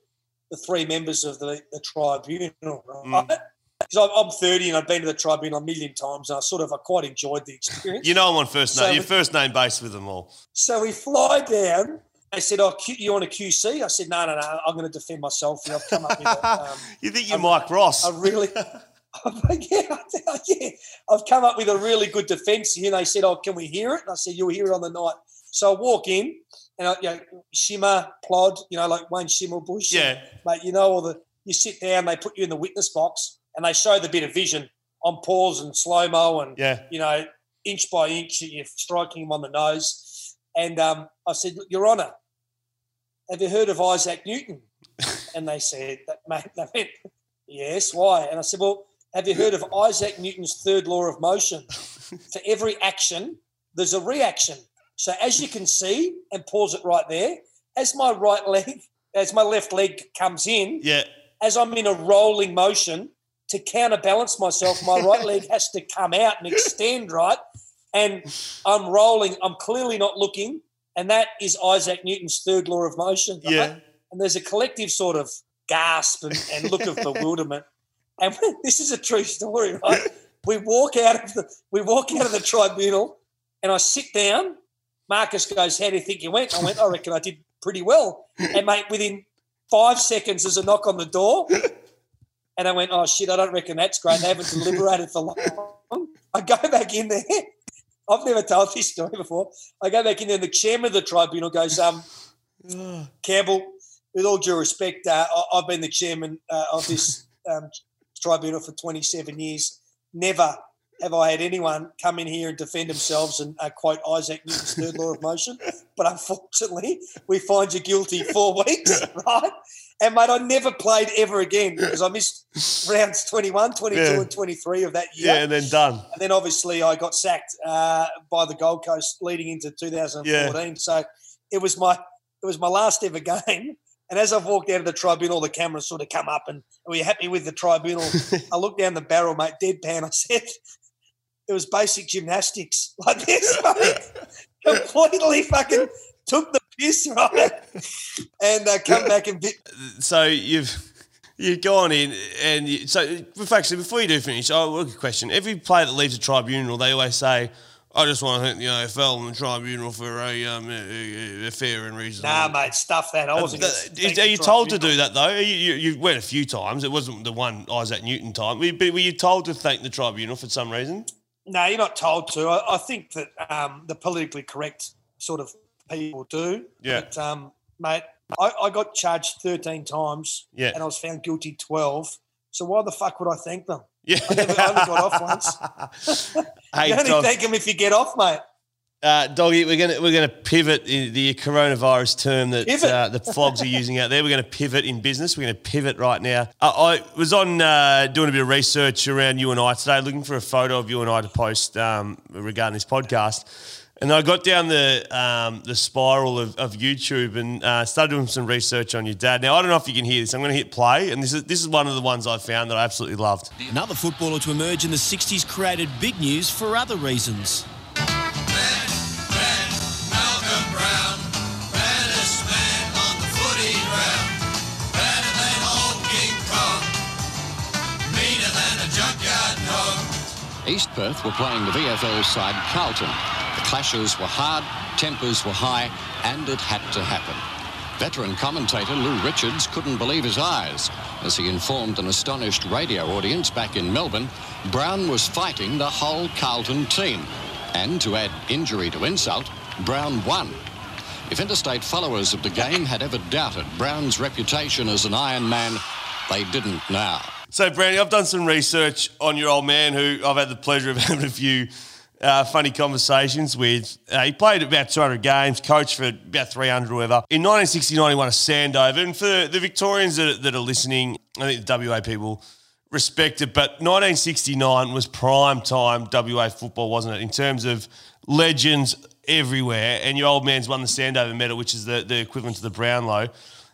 the three members of the, the tribunal. Mm. Right? Because I'm 30 and I've been to the tribunal a million times, and I sort of I quite enjoyed the experience.
You know I'm on first
So
name. Your first name based with them all.
So we fly down. They said, "Oh, Q- you want a QC?" I said, "No, no, no. I'm going to defend myself. And I've come up with a, <laughs> um,
you think you're
I'm-
Mike Ross? <laughs> <laughs>
I really, yeah, yeah. I've come up with a really good defence. And they said, "Oh, can we hear it?" And I said, "You'll hear it on the night." So I walk in, and I, you know, shimmer, plod, you know, like Wayne Schimmelbusch.
yeah.
mate. You know all the. You sit down, they put you in the witness box, and they show the bit of vision on pause and slow mo, and
Yeah.
you know, inch by inch, you're striking him on the nose. And um, I said, Your Honour, have you heard of Isaac Newton? <laughs> and they said, that, mate, <laughs> they went, Yes, why? And I said, Well, have you heard of Isaac Newton's third law of motion? <laughs> For every action, there's a reaction. So as you can see, and pause it right there, as my right leg, as my left leg comes in,
Yeah.
as I'm in a rolling motion to counterbalance myself, my right leg has to come out and extend, right? And I'm rolling, I'm clearly not looking. And that is Isaac Newton's third law of motion. right?
Yeah.
And there's a collective sort of gasp and, and look of bewilderment. <laughs> And this is a true story, right? We walk out of the we walk out of the tribunal and I sit down. Marcus goes, How do you think you went? I went, I reckon I did pretty well. And mate, within five seconds there's a knock on the door. And I went, Oh shit, I don't reckon that's great. They haven't deliberated for long. I go back in there. I've never told this story before. I go back in there and the chairman of the tribunal goes, um, Campbell, with all due respect, uh, I- I've been the chairman uh, of this um, tribunal for 27 years. Never have I had anyone come in here and defend themselves and uh, quote Isaac Newton's third law of motion. But unfortunately, we find you guilty four <laughs> weeks, right? And mate, I never played ever again <laughs> because I missed rounds 21, 22,
Yeah.
and 23 of that year.
Yeah, and then done.
And then obviously I got sacked uh, by the Gold Coast leading into 2014. So it was my it was my last ever <laughs> game. And as I've walked out of the tribunal, the cameras sort of come up and were you happy with the tribunal? <laughs> I looked down the barrel, mate, deadpan. I said, it was basic gymnastics like this, mate. Completely fucking took the piss, right? And uh, come back and bit.
So you've you've gone in and you, so actually before you do finish, oh, look, a question. Every player that leaves a tribunal, they always say, "I just want to thank the AFL and the tribunal for a, um, a, a fair and reasonable."
Nah, mate, stuff that. I wasn't.
Are you told to do that though? You, you, you went a few times. It wasn't the one Isaac Newton time. Were you, were you told to thank the tribunal for some reason?
No, you're not told to. I, I think that um, the politically correct sort of people do.
Yeah.
But, um, mate, I, I got charged 13 times
Yeah.
and I was found guilty 12. So why the fuck would I thank them?
Yeah.
I never, I only got off once. <laughs>
hey,
you only
Dog,
thank them if you get off, mate.
uh, Doggy, we're gonna we're gonna pivot in the coronavirus term that uh, the flogs are using out there. We're gonna pivot in business. We're gonna pivot right now. Uh, I was on uh, doing a bit of research around you and I today, looking for a photo of you and I to post um, regarding this podcast. And I got down the um, the spiral of, of YouTube and uh, started doing some research on your dad. Now I don't know if you can hear this. I'm going to hit play, and this is this is one of the ones I found that I absolutely loved.
Another footballer to emerge in the 60s created big news for other reasons.
Malcolm Brown, baddest man on the footy ground, better than old King Kong, meaner than a junkyard dog.
East Perth were playing the VFL side Carlton. Clashes were hard, tempers were high, and it had to happen. Veteran commentator Lou Richards couldn't believe his eyes as he informed an astonished radio audience back in Melbourne Brown was fighting the whole Carlton team. And to add injury to insult, Brown won. If interstate followers of the game had ever doubted Brown's reputation as an Iron Man, they didn't now.
So, Brandy, I've done some research on your old man who I've had the pleasure of <laughs> having a few uh, funny conversations with. Uh, he played about 200 games, coached for about 300 or whatever. In 1969, he won a Sandover. And for the Victorians that, that are listening, I think the WA people respect it, but 1969 was prime time WA football, wasn't it? In terms of legends everywhere. And your old man's won the Sandover medal, which is the, the equivalent to the Brownlow.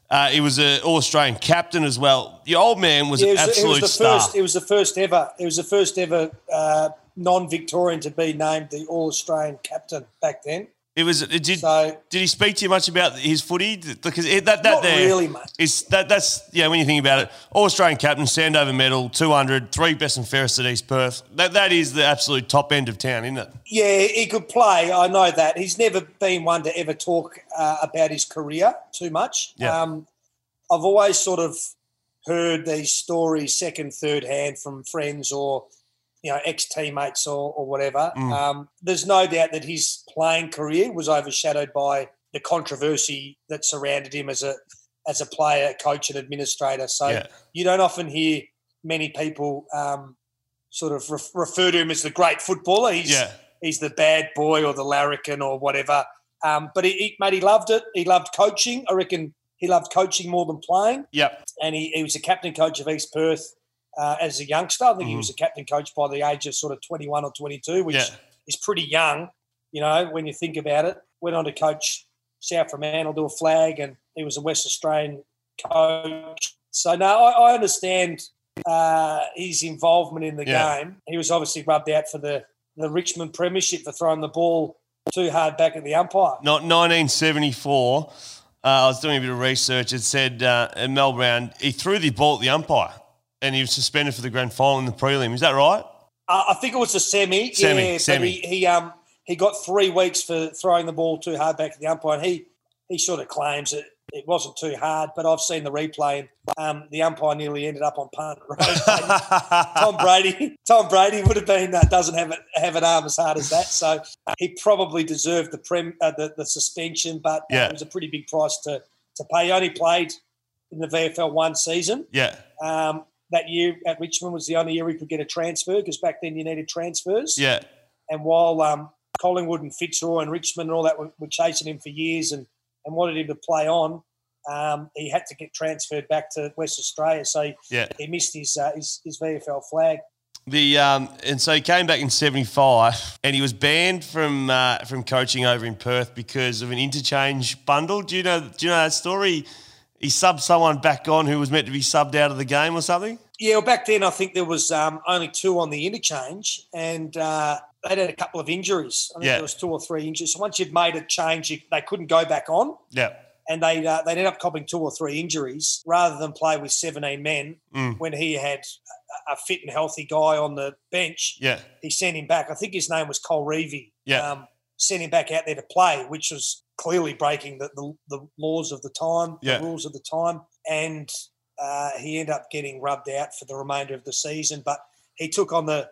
Uh, he was an All Australian captain as well. Your old man was an
was, it
absolute
was the
star.
first. It was the first ever. It was the first ever uh, non-Victorian to be named the All Australian captain back then.
It was. It did.
So-
did he speak to you much about his footy? Because it, that that there
really, mate.
is that that's yeah. When you think about it, All Australian captain, Sandover medal, 200, three best and fairest at East Perth. That that is the absolute top end of town, isn't it?
Yeah, he could play. I know that. He's never been one to ever talk uh, about his career too much.
Yeah.
Um, I've always sort of heard these stories second, third hand from friends or you know ex teammates or, or whatever.
Mm.
Um, there's no doubt that his playing career was overshadowed by the controversy that surrounded him as a as a player, coach, and administrator. So
Yeah.
you don't often hear many people um, sort of ref- refer to him as the great footballer. He's
Yeah.
he's the bad boy or the larrikin or whatever. Um, but he, he, mate, he loved it. He loved coaching. I reckon he loved coaching more than playing.
Yep.
And he, he was a captain coach of East Perth uh, as a youngster. I think he
Mhm.
was a captain coach by the age of sort of 21 or 22, which
Yeah.
is pretty young, you know, when you think about it. Went on to coach South Fremantle, do a flag, and he was a West Australian coach. So, no, I, I understand uh, his involvement in the
Yeah.
game. He was obviously rubbed out for the, the Richmond Premiership for throwing the ball too hard back at the umpire.
Not 1974. Uh, I was doing a bit of research. It said uh, Mel Brown he threw the ball at the umpire, and he was suspended for the grand final in the prelim. Is that right?
Uh, I think it was a semi.
Semi,
yeah,
semi.
But he, he um he got three weeks for throwing the ball too hard back at the umpire, and he he sort of claims that it wasn't too hard. But I've seen the replay, and um, the umpire nearly ended up on punt. <laughs> Right? Tom Brady, Tom Brady would have been uh, doesn't have it, have an arm as hard as that, so uh, he probably deserved the prem uh, the, the suspension. But uh,
Yeah.
it was a pretty big price to to pay. He only played in the VFL one season.
Yeah.
Um, that year at Richmond was the only year he could get a transfer because back then you needed transfers.
Yeah.
And while um, Collingwood and Fitzroy and Richmond and all that were, were chasing him for years and, and wanted him to play on, um, he had to get transferred back to West Australia. So he,
Yeah.
he missed his, uh, his his VFL flag.
The um, and so he came back in '75, and he was banned from uh, from coaching over in Perth because of an interchange bundle. Do you know? Do you know that story? He subbed someone back on who was meant to be subbed out of the game or something.
Yeah, well, back then I think there was um, only two on the interchange, and uh, they had a couple of injuries. I think
Yeah.
there was two or three injuries. So once you'd made a change, you, they couldn't go back on.
Yeah.
and they uh, they ended up copping two or three injuries rather than play with 17 men
Mm.
when he had a, a fit and healthy guy on the bench.
Yeah.
He sent him back. I think his name was Cole Reevy.
Yeah.
Um, sent him back out there to play, which was clearly breaking the, the, the laws of the time,
Yeah.
the rules of the time. And uh, he ended up getting rubbed out for the remainder of the season. But he took on the,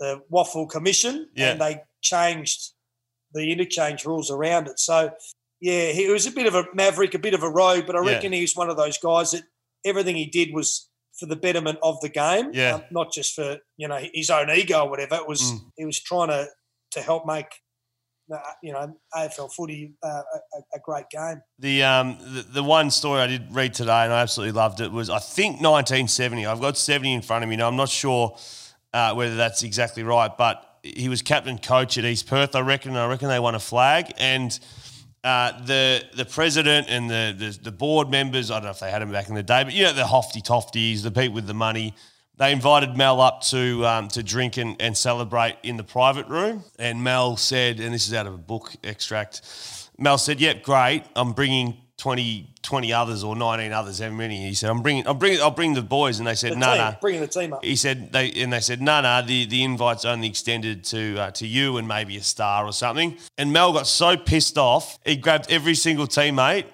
the WAFL Commission,
Yeah.
and they changed the interchange rules around it. So, yeah, he was a bit of a maverick, a bit of a rogue, but I
Yeah.
reckon he was one of those guys that everything he did was for the betterment of the game,
Yeah.
um, not just for you know his own ego or whatever. It was
Mm.
he was trying to to help make you know AFL footy uh, a, a- great game.
The um the, the one story I did read today and I absolutely loved it was I think 1970. I've got 70 in front of me now. I'm not sure uh, whether that's exactly right, but he was captain coach at East Perth. I reckon. I reckon they won a flag and. Uh, the the president and the, the the board members, I don't know if they had them back in the day, but you know the hofty tofties, the people with the money, they invited Mel up to um, to drink and, and celebrate in the private room. And Mel said, and this is out of a book extract. Mel said, "Yep, great. I'm bringing 20, 20 others or nineteen others. How many?" He said, "I'm bringing. I'm bringing. I'll bring the boys." And they said,
The
"No,
team,
no."
bringing the team up.
He said they and they said no, no. The the invite's only extended to uh, to you and maybe a star or something. And Mel got so pissed off, he grabbed every single teammate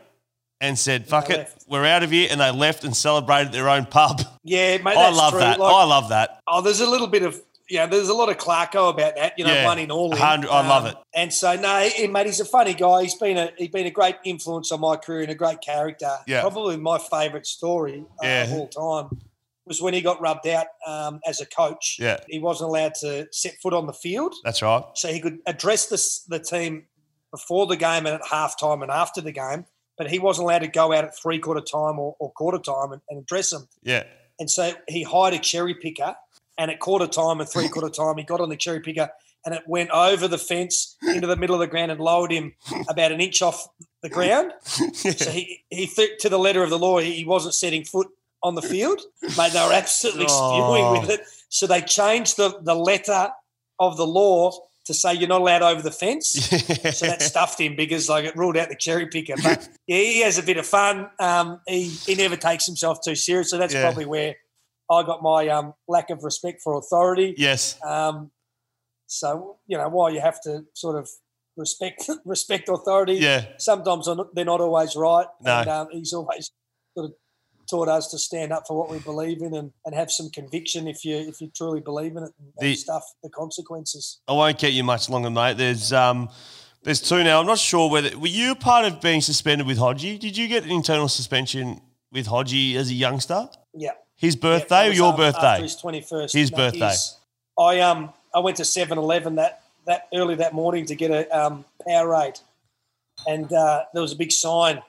and said, "Fuck it,
left.
we're out of here." And they left and celebrated their own pub.
Yeah, mate,
I love
true.
that.
Like-
I love that.
Oh, there's a little bit of yeah. There's a lot of Clarko about that. You know,
Yeah,
one in all. in.
100 I love it.
And so no, he, mate, he's a funny guy. He's been a he's been a great influence on my career and a great character.
Yeah.
Probably my favourite story uh,
Yeah.
of all time was when he got rubbed out um, as a coach.
Yeah.
He wasn't allowed to set foot on the field,
That's right.
so he could address the the team before the game and at halftime and after the game. But he wasn't allowed to go out at three quarter time or, or quarter time and, and address them.
Yeah.
And so he hired a cherry picker, and at quarter time and three quarter time, he got on the cherry picker and it went over the fence into the middle of the ground and lowered him about an inch off the ground. <laughs> So he, he th- to the letter of the law, he, he wasn't setting foot on the field. Mate, they were absolutely
Oh.
spewing with it. So they changed the, the letter of the law to say you're not allowed over the fence. <laughs> So that stuffed him because like it ruled out the cherry picker. But <laughs> yeah, he has a bit of fun. Um, he he never takes himself too serious. So that's
Yeah.
probably where I got my um, lack of respect for authority.
Yes.
Um, so you know, while you have to sort of respect <laughs> respect authority,
Yeah.
sometimes they're not- they're not always right.
No.
And um, he's always sort of taught us to stand up for what we believe in and, and have some conviction if you if you truly believe in it and,
The-
stuff the consequences.
I won't get you much longer, mate. There's um, there's two now. I'm not sure whether were you part of being suspended with Hodgie. Did you get an internal suspension with Hodgie as a youngster?
Yeah.
His birthday
that
or your
after-
birthday?
After his twenty first.
His birthday.
I um I went to 7-Eleven that that early that morning to get a um, Powerade, and uh, there was a big sign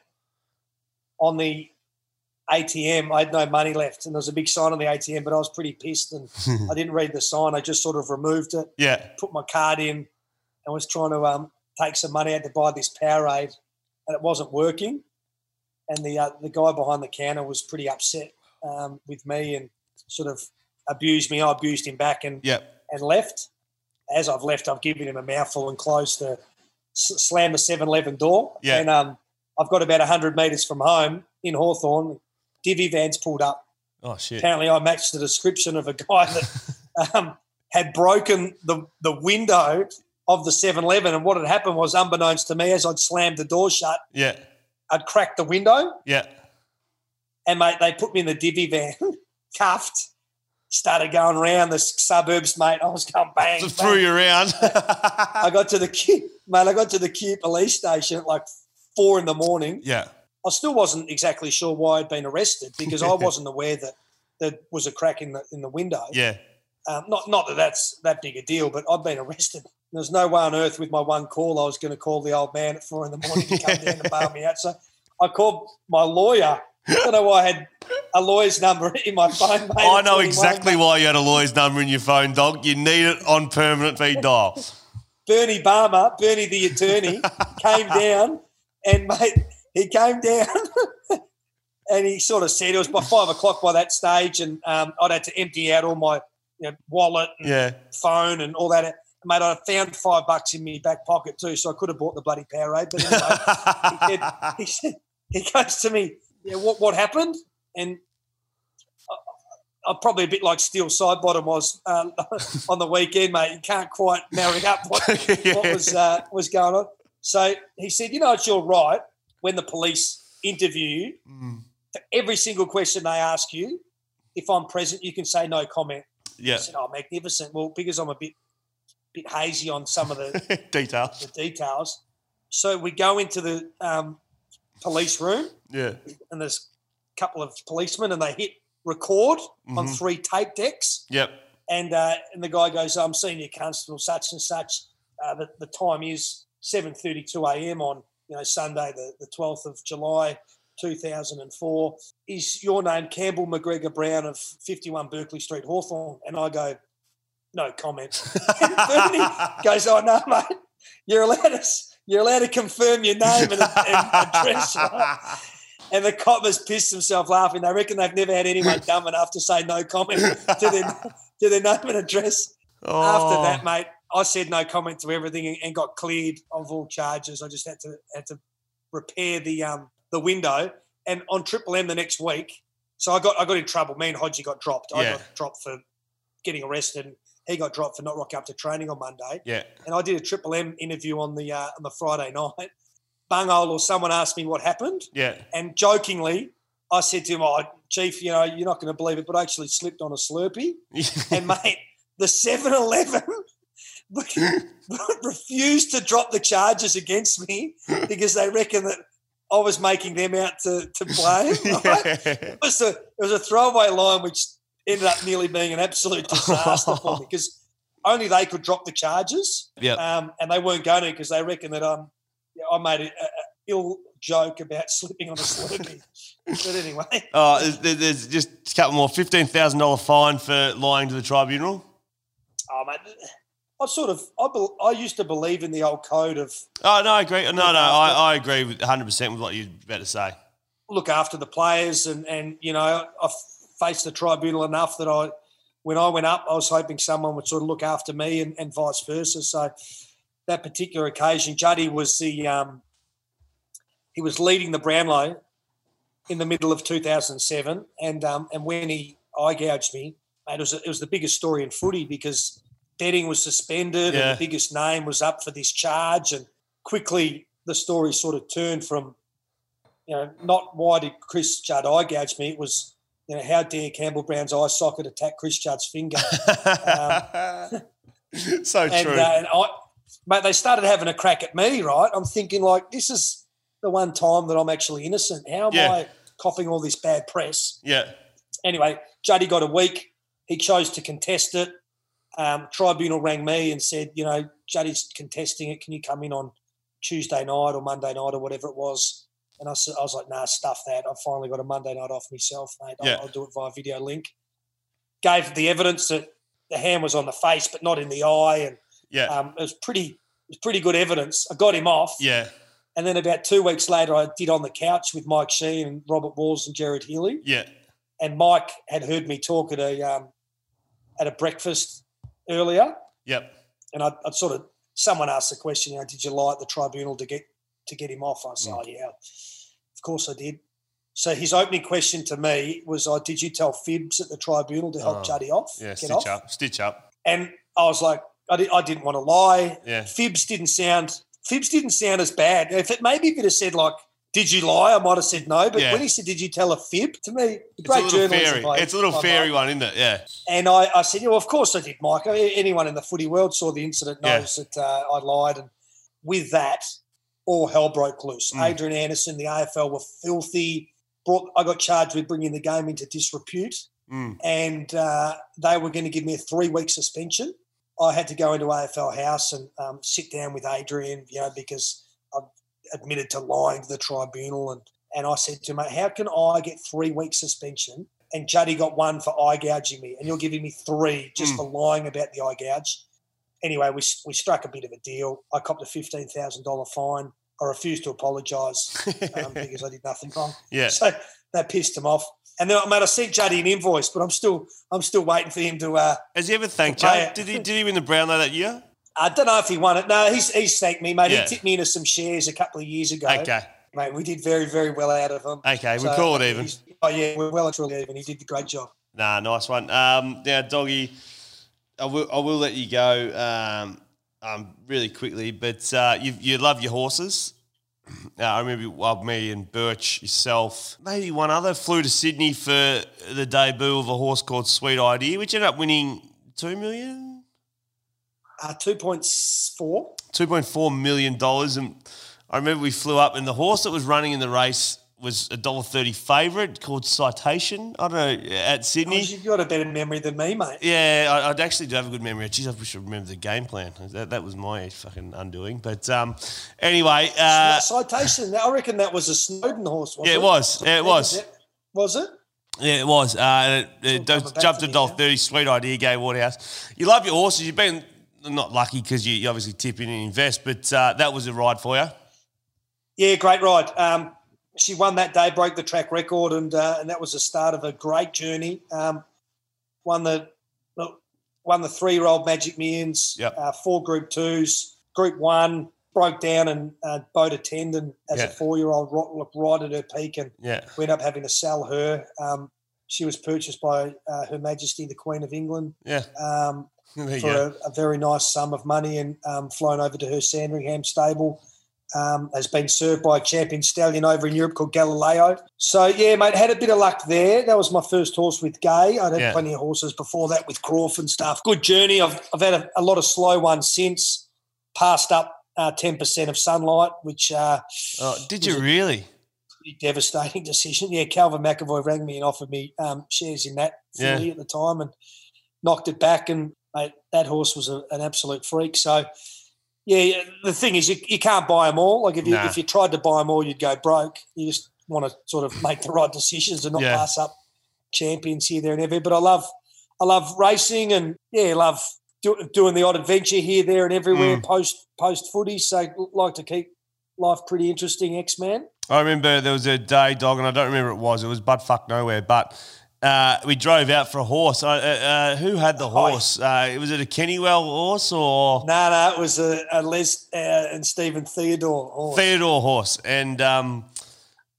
on the ATM. I had no money left, and there was a big sign on the ATM, but I was pretty pissed, and <laughs> I didn't read the sign. I just sort of removed it,
Yeah.
put my card in, and was trying to um, take some money out to buy this Powerade, and it wasn't working. And the uh, the guy behind the counter was pretty upset um, with me and sort of abused me. I abused him back and and left. As I've left, I've given him a mouthful and closed the slammed the 7-Eleven door.
Yeah.
And um, I've got about hundred metres from home in Hawthorn. Divvy vans pulled up.
Oh shit.
Apparently, I matched the description of a guy that <laughs> um, had broken the, the window of the 7 Eleven. And what had happened was, unbeknownst to me, as I'd slammed the door shut,
Yeah.
I'd cracked the window.
Yeah.
And, mate, they put me in the divvy van, <laughs> cuffed, started going around the suburbs, mate. I was going bang. <laughs>
Just
bang.
threw you around.
I got to the mate. I got to the Q police station at like four in the morning.
yeah.
I still wasn't exactly sure why I'd been arrested because I <laughs> wasn't aware that there was a crack in the in the window.
Yeah.
Um, not not that that's that big a deal, but I'd been arrested. There's no way on earth with my one call I was going to call the old man at four in the morning to come down and bail me out. So I called my lawyer. I don't know why I had a lawyer's number <laughs> in my phone. Mate,
I know exactly why you had a lawyer's number in your phone, dog. You need it on permanent feed dial.
Bernie Balmer, Bernie the attorney, <laughs> came down and mate, he came down <laughs> and he sort of said it was by five o'clock by that stage, and um, I'd had to empty out all my you know, wallet and
Yeah.
phone and all that. Mate, I found five bucks in my back pocket too, so I could have bought the bloody Powerade. But anyway, he said, <laughs> he said, he goes to me, yeah, what what happened? And I'm probably a bit like Steele Sidebottom was um, <laughs> on the weekend, mate. You can't quite marry up what, what was uh, was going on. So he said, you know, it's your right when the police interview you,
Mm.
for every single question they ask you, if I'm present, you can say no comment.
Yeah.
I said, "Oh, magnificent." Well, because I'm a bit bit hazy on some of the, <laughs>
Details.
the details, so we go into the um, police room,
Yeah.
and there's a couple of policemen, and they hit record on
Mhm.
three tape decks.
Yep.
And uh, and the guy goes, "I'm senior constable, such and such. Uh, the, the time is 7:32 a.m. on you know Sunday, the, the 12th of July, 2004. Is your name Campbell McGregor Brown of 51 Berkeley Street, Hawthorn?" And I go, "No comment." Bernie <laughs> goes, "Oh no, mate, you're allowed to you're allowed to confirm your name and, and address." right?" And the coppers pissed themselves laughing. They reckon they've never had anyone <laughs> dumb enough to say no comment to their to their name and address.
Oh.
After that, oh. mate, I said no comment to everything and, got cleared of all charges. I just had to had to repair the um the window. And on Triple M the next week, so I got I got in trouble. Me and Hodgie got dropped. I
Yeah.
got dropped for getting arrested. He got dropped for not rocking up to training on Monday.
Yeah.
And I did a Triple M interview on the uh, on the Friday night. Bunghole or someone asked me what happened.
Yeah.
And jokingly, I said to him, "Oh, Chief, you know, you're not going to believe it, but I actually slipped on a Slurpee." <laughs> and mate, the 7-Eleven <laughs> refused to drop the charges against me <laughs> because they reckon that I was making them out to, to blame. <laughs> right? It was a it was a throwaway line which ended up nearly being an absolute disaster for me because only they could drop the charges.
Yep.
Um, and they weren't going to because they reckon that um, yeah, I made a, a ill joke about slipping on a Slurpee. but anyway,
Oh, there's- there's, just a couple more. Fifteen thousand dollar fine for lying to the tribunal.
oh, mate, I sort of I, bel I used to believe in the old code of
Oh no, I agree. No, no, I, I agree with 100 percent with what you're about to say.
look after the players and and you know I've faced the tribunal enough that I when I went up I was hoping someone would sort of look after me and, and vice versa so that particular occasion Juddy was the um, he was leading the Brownlow in the middle of 2007 and um, and when he eye gouged me mate, it was it was the biggest story in footy because betting was suspended
Yeah.
and the biggest name was up for this charge and quickly the story sort of turned from you know, not why did Chris Judd eye gouge me? It was, you know, how dare Campbell Brown's eye socket attack Chris Judd's finger? <laughs> Um,
so
and,
true.
uh, and I, mate, they started having a crack at me, right? I'm thinking like, this is the one time that I'm actually innocent. How am
Yeah.
I coughing all this bad press?
yeah.
Anyway, Juddy got a week. He chose to contest it. Um, tribunal rang me and said, you know, Juddy's contesting it. Can you come in on Tuesday night or Monday night or whatever it was? And I, said, I was like, nah, stuff that. I've finally got a Monday night off myself, mate. I'll. I'll do it via video link. Gave the evidence that the hand was on the face, but not in the eye, and
Yeah.
um, it was pretty, it was pretty good evidence. I got him off,
yeah.
and then about two weeks later, I did on the couch with Mike Sheahan and Robert Walls and Gerard Healy
Yeah.
and Mike had heard me talk at a um, at a breakfast earlier,
Yep.
and I I'd sort of someone asked the question, you know, did you lie at the tribunal to get to get him off? I said, mm. oh yeah, of course I did. So his opening question to me was, "Oh, did you tell Fibs at the tribunal to help
Oh,
Juddy off,
Yeah.
get
Stitch
off?"
up. Stitch up.
And I was like, I, did, I didn't want to lie.
Yeah.
Fibs didn't sound Fibs didn't sound as bad. If it maybe if it had said like, "Did you lie?" I might have said no. But
Yeah.
when he said, "Did you tell a fib?" to me,
It's
great
a little
journalism.
fairy. It's a little fairy one, isn't it? Yeah.
And I, I said, yeah, well, of course I did, Mike. Anyone in the footy world saw the incident
Yeah.
knows that uh, I lied. And with that, all hell broke loose.
Mm.
Adrian Anderson, the AFL were filthy. Brought, I got charged with bringing the game into disrepute,
Mm.
and uh, they were going to give me a three-week suspension. I had to go into AFL House and um, sit down with Adrian, you know, because I admitted to lying to the tribunal, and and I said to him, "Mate, how can I get three weeks suspension and Juddy got one for eye gouging me, and you're giving me three just
Mm.
for lying about the eye gouge. Anyway, we, we struck a bit of a deal. I copped a fifteen thousand dollar fine. I refused to apologise um, <laughs> because I did nothing wrong.
Yeah.
So that pissed him off. And then, I mate, I sent Juddy an invoice, but I'm still I'm still waiting for him to. Uh,
Has he ever thanked
To pay
you?
it.
Did he? Did he win the Brownlow that year?
I don't know if he won it. No, he's he's thanked me, mate.
Yeah.
He tipped me into some shares a couple of years ago.
Okay.
Mate, we did very, very well out of him.
Okay, we call it even.
Oh, yeah, we're well and truly even. He did a great job.
Nah, nice one. Um, now, doggy, I will, I will let you go um, um, really quickly, but uh, you, you love your horses. <clears throat> Uh, I remember well, me and Birch, yourself, maybe one other flew to Sydney for the debut of a horse called Sweet Idea, which ended up winning two million,
Uh, 2.4.
two point four million dollars, and I remember we flew up, and the horse that was running in the race was a dollar thirty favourite called Citation. I don't know at
Oh,
Sydney.
you've got a better memory than me, mate.
Yeah, I, I'd actually do have a good memory. Jeez, I wish I remember the game plan. That, that was my fucking undoing. But um, anyway, uh,
Citation. I reckon that was a Snowden horse, wasn't
Yeah,
it?
it was. Yeah, it was.
Was it?
Yeah, it was. Uh, it, it
coming
just
back
jumped
to
to dollar thirty. Sweet idea, Gai Waterhouse. You love your horses. You've been not lucky because you, you obviously tip in and invest, but uh, that was a ride for you.
Yeah, great ride. Um, she won that day, broke the track record, and uh, and that was the start of a great journey. Um, won the won the three year old Magic Millions,
Yep.
uh, four Group Twos, Group One. Broke down and uh, bowed a tendon as
Yeah.
a four year old, right, right at her peak, and
Yeah.
we ended up having to sell her. Um, she was purchased by uh, Her Majesty the Queen of England
Yeah.
um, <laughs> for a, a very nice sum of money and um, flown over to her Sandringham stable. Um, has been served by a champion stallion over in Europe called Galileo. So yeah, mate, had a bit of luck there. That was my first horse with Gai. I'd had
Yeah.
plenty of horses before that with Crawford and stuff. Good journey. I've, I've had a, a lot of slow ones since. Passed up uh, ten percent of sunlight, which uh,
Oh, did you really?
pretty devastating <laughs> decision. Yeah, Calvin McEvoy rang me and offered me um, shares in that
Yeah.
at the time and knocked it back. And mate, that horse was a, an absolute freak. So, yeah, the thing is, you, you can't buy them all. Like if you
Nah.
if you tried to buy them all, you'd go broke. You just want to sort of make the right decisions and not
Yeah.
pass up champions here, there, and everywhere. But I love, I love racing and yeah, love do, doing the odd adventure here, there, and everywhere
Mm.
post post footy. So like to keep life pretty interesting, X man.
I remember there was a day, dog, and I don't remember it was. It was butt fuck nowhere, but uh, we drove out for a horse. Uh, uh, who had the horse? Uh, was it a Kennywell horse or
No, no, it was a, a Les uh, and Stephen Theodore horse.
Theodore horse? And um,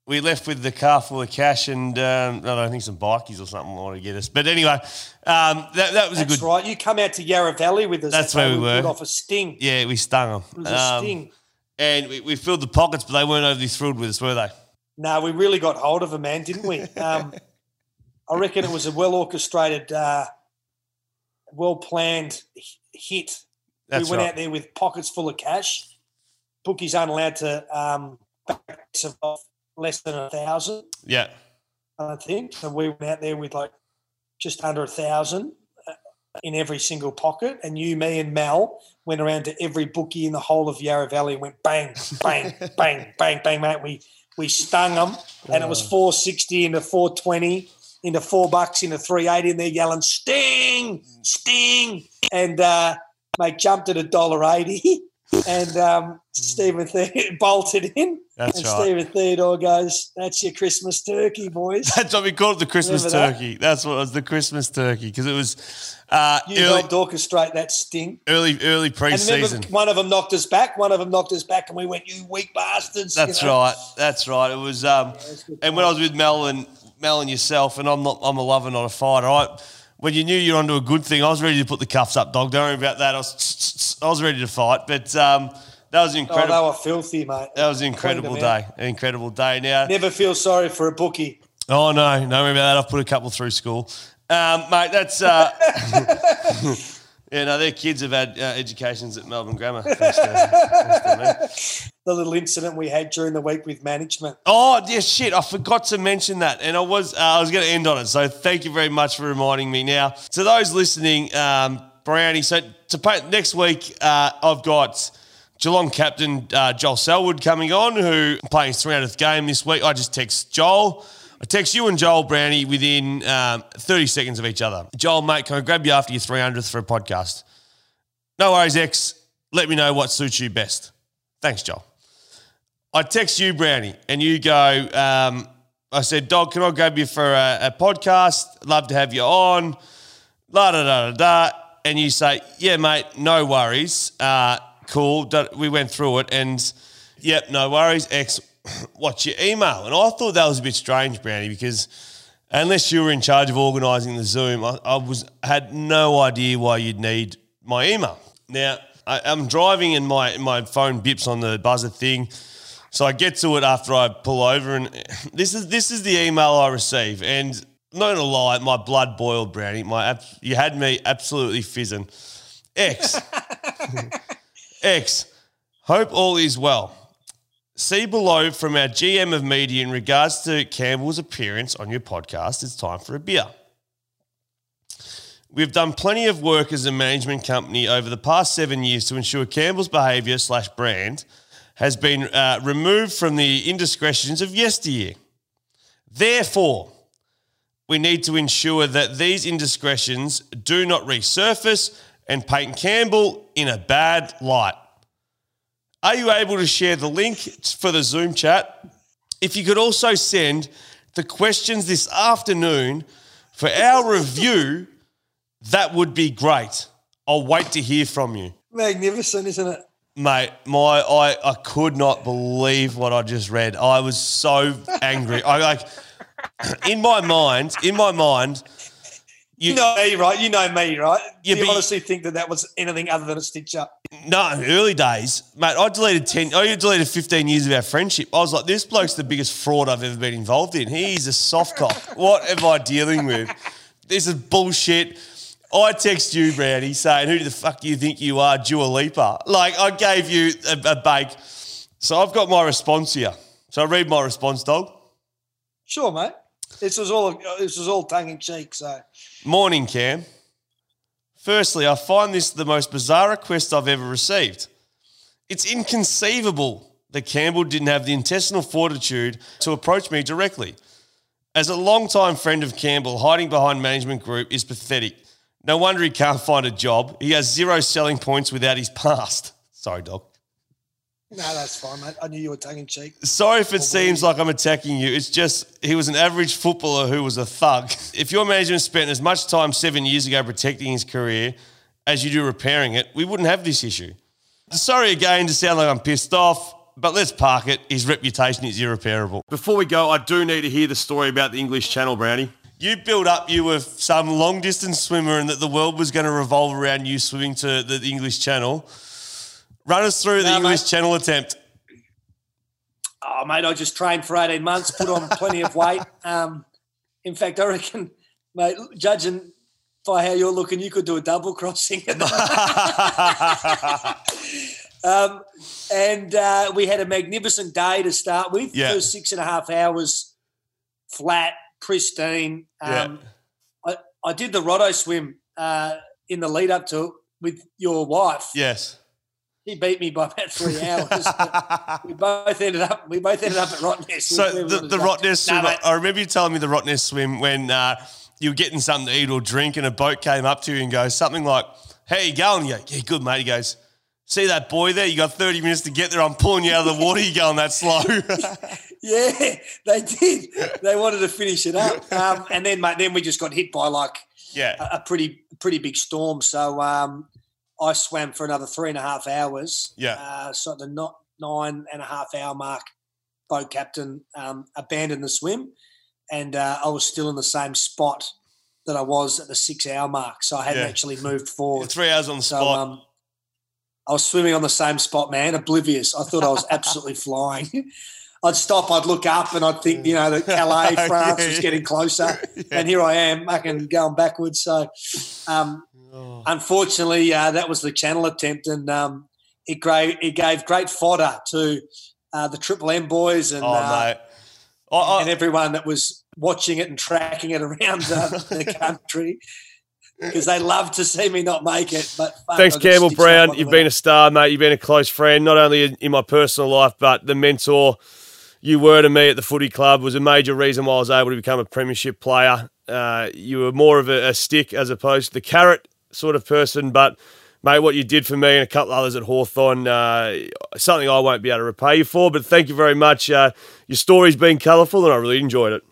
we left with the car full of cash and um, I don't think some bikies or something wanted to get us. But anyway, um, that, that was
That's
a good.
right. You come out to Yarra Valley with us.
That's where we were.
Put off a sting.
Yeah, we stung them.
It was a sting.
And we, we filled the pockets, but they weren't overly thrilled with us, were they?
No, we really got hold of a man, didn't we? <laughs> I reckon it was a well orchestrated, uh, well planned hit.
That's
we went
right.
out there with pockets full of cash. Bookies aren't allowed to um, back of less than a thousand.
Yeah.
I think. So we went out there with like just under a thousand uh, in every single pocket, and you, me, and Mel went around to every bookie in the whole of Yarra Valley and went bang, bang, <laughs> bang, bang, bang, mate. We we stung them, and it was four sixty into four twenty into four bucks into three eighty, and they're yelling sting, sting, and uh, mate jumped at a dollar eighty. <laughs> And um, Stephen the- <laughs> bolted in,
That's
and
right.
Stephen Theodore goes, "That's your Christmas turkey, boys." <laughs>
That's what we called it, the Christmas
Remember that?
turkey. That's what it was, the Christmas turkey, because it was uh,
You
early,
helped orchestrate that sting.
early, early
And one of them knocked us back. One of them knocked us back, and we went, "You weak bastards!" you
That's
know?
right. That's right. It was, um, and when I was with Mel and Mel and yourself, and I'm not, I'm a lover, not a fighter. I, when you knew you're onto a good thing, I was ready to put the cuffs up, dog. Don't worry about that. I was, <tsk> I was ready to fight, but um, that was
Oh,
incredible.
they were filthy, mate.
that was an incredible day. An incredible day. Now,
Never feel sorry for a bookie.
Oh no, don't worry about that. I've put a couple through school, um, mate. That's uh, <laughs> <laughs> yeah. No, their kids have had uh, educations at Melbourne Grammar. <laughs> thanks to- thanks to.
The little incident we had during the week with management.
Oh yeah, shit! I forgot to mention that, and I was uh, I was going to end on it. So thank you very much for reminding me. Now, to those listening, um, Brownie. So to pay, next week, uh, I've got Geelong captain uh, Joel Selwood coming on, who playing his 300th game this week. I just text Joel. I text you and Joel Brownie within um, 30 seconds of each other. Joel, mate, can I grab you after your 300th for a podcast? No worries, X. Let me know what suits you best. Thanks, Joel. I text you, Brownie, and you go, um, I said, Dog, can I grab you for a, a podcast? Love to have you on. La da da da da. And you say, Yeah, mate, no worries. Uh, cool. We went through it, and yep, no worries. X, what's your email? And I thought that was a bit strange, Brownie, because unless you were in charge of organising the Zoom, I, I was had no idea why you'd need my email. Now I, I'm driving and my my phone bips on the buzzer thing, so I get to it after I pull over, and <laughs> this is this is the email I receive, and not gonna lie, my blood boiled, Brownie. My you had me absolutely fizzing. X. <laughs> X. Hope all is well. See below from our GM of media in regards to Campbell's appearance on your podcast. It's time for a beer. We've done plenty of work as a management company over the past seven years to ensure Campbell's behaviour slash brand has been uh, removed from the indiscretions of yesteryear. Therefore, we need to ensure that these indiscretions do not resurface and paint Campbell in a bad light. Are you able to share the link for the Zoom chat? If you could also send the questions this afternoon for our review, that would be great. I'll wait to hear from you.
Magnificent, isn't it?
Mate, my I, I could not believe what I just read. I was so angry. I like in my mind, in my mind,
You, know me, right? You know me, right?
Yeah,
you honestly think that that was anything other than a stitch up?
No, early days, mate. I deleted ten. I deleted fifteen years of our friendship. I was like, this bloke's the biggest fraud I've ever been involved in. He's a soft cock. What am I dealing with? This is bullshit. I text you, Brownie, saying, "Who the fuck do you think you are, Dua Lipa?" Like I gave you a, a bake. So I've got my response here. So I read my response, dog.
Sure, mate. This was all this was all tongue in cheek. So
Morning, Cam. Firstly, I find this the most bizarre request I've ever received. It's inconceivable that Campbell didn't have the intestinal fortitude to approach me directly. As a long-time friend of Campbell, hiding behind management group is pathetic. No wonder he can't find a job. He has zero selling points without his past. <laughs> Sorry, dog.
No, that's fine, mate. I knew you were tongue in cheek.
Sorry if it seems like I'm attacking you. It's just he was an average footballer who was a thug. If your management spent as much time seven years ago protecting his career as you do repairing it, we wouldn't have this issue. Sorry again to sound like I'm pissed off, but let's park it. His reputation is irreparable. Before we go, I do need to hear the story about the English Channel, Brownie. You built up you were some long distance swimmer and that the world was going to revolve around you swimming to the English Channel. Run us through the
No,
English
mate.
Channel attempt.
Oh, mate, I just trained for 18 months, put on plenty of weight. Um, in fact, I reckon, mate, judging by how you're looking, you could do a double crossing. <laughs> um, and uh, we had a magnificent day to start with.
Yeah.
First six and a half hours, flat, pristine. Um, I, I did the Rotto swim uh, in the lead up to it with your wife.
Yes.
He beat me by about three <laughs> hours. we both ended up. We both ended up at Rottnest.
So
We- we
the,
wanted
the. Rottnest swim,
mate,
I remember you telling me the Rottnest swim when uh, you were getting something to eat or drink and a boat came up to you and goes something like, how you going? You go, yeah, good, mate. He goes, see that boy there? You got 30 minutes to get there. I'm pulling you out of the water. You going that slow? <laughs>
Yeah, they did. They wanted to finish it up, um, and then mate, then we just got hit by like
yeah.
a, a pretty pretty big storm. So um, I swam for another three and a half hours.
Yeah.
Uh, so at the not nine and a half hour mark, boat captain um, abandoned the swim, and uh, I was still in the same spot that I was at the six hour mark. So I hadn't
Yeah.
actually <laughs> moved forward.
Three hours on the
So
spot.
um, I was swimming on the same spot, man, oblivious. I thought I was absolutely <laughs> flying. I'd stop, I'd look up, and I'd think, you know, that Calais, <laughs> France
Yeah,
was getting closer, and here I am, fucking going backwards. So, um,
Oh.
unfortunately, uh, that was the channel attempt, and um, it, gave, it gave great fodder to uh, the Triple M boys and,
oh,
uh,
mate. I, I,
and everyone that was watching it and tracking it around uh, <laughs> the country because they love to see me not make it. But fuck,
Thanks, Campbell Brown. You've been a star, mate. You've been a close friend, not only in- in my personal life, but the mentor you were to me at the footy club was a major reason why I was able to become a premiership player. Uh, you were more of a, a stick as opposed to the carrot sort of person, but mate, what you did for me and a couple others at Hawthorn, uh, something I won't be able to repay you for. But thank you very much. Uh, your story's been colourful, and I really enjoyed it.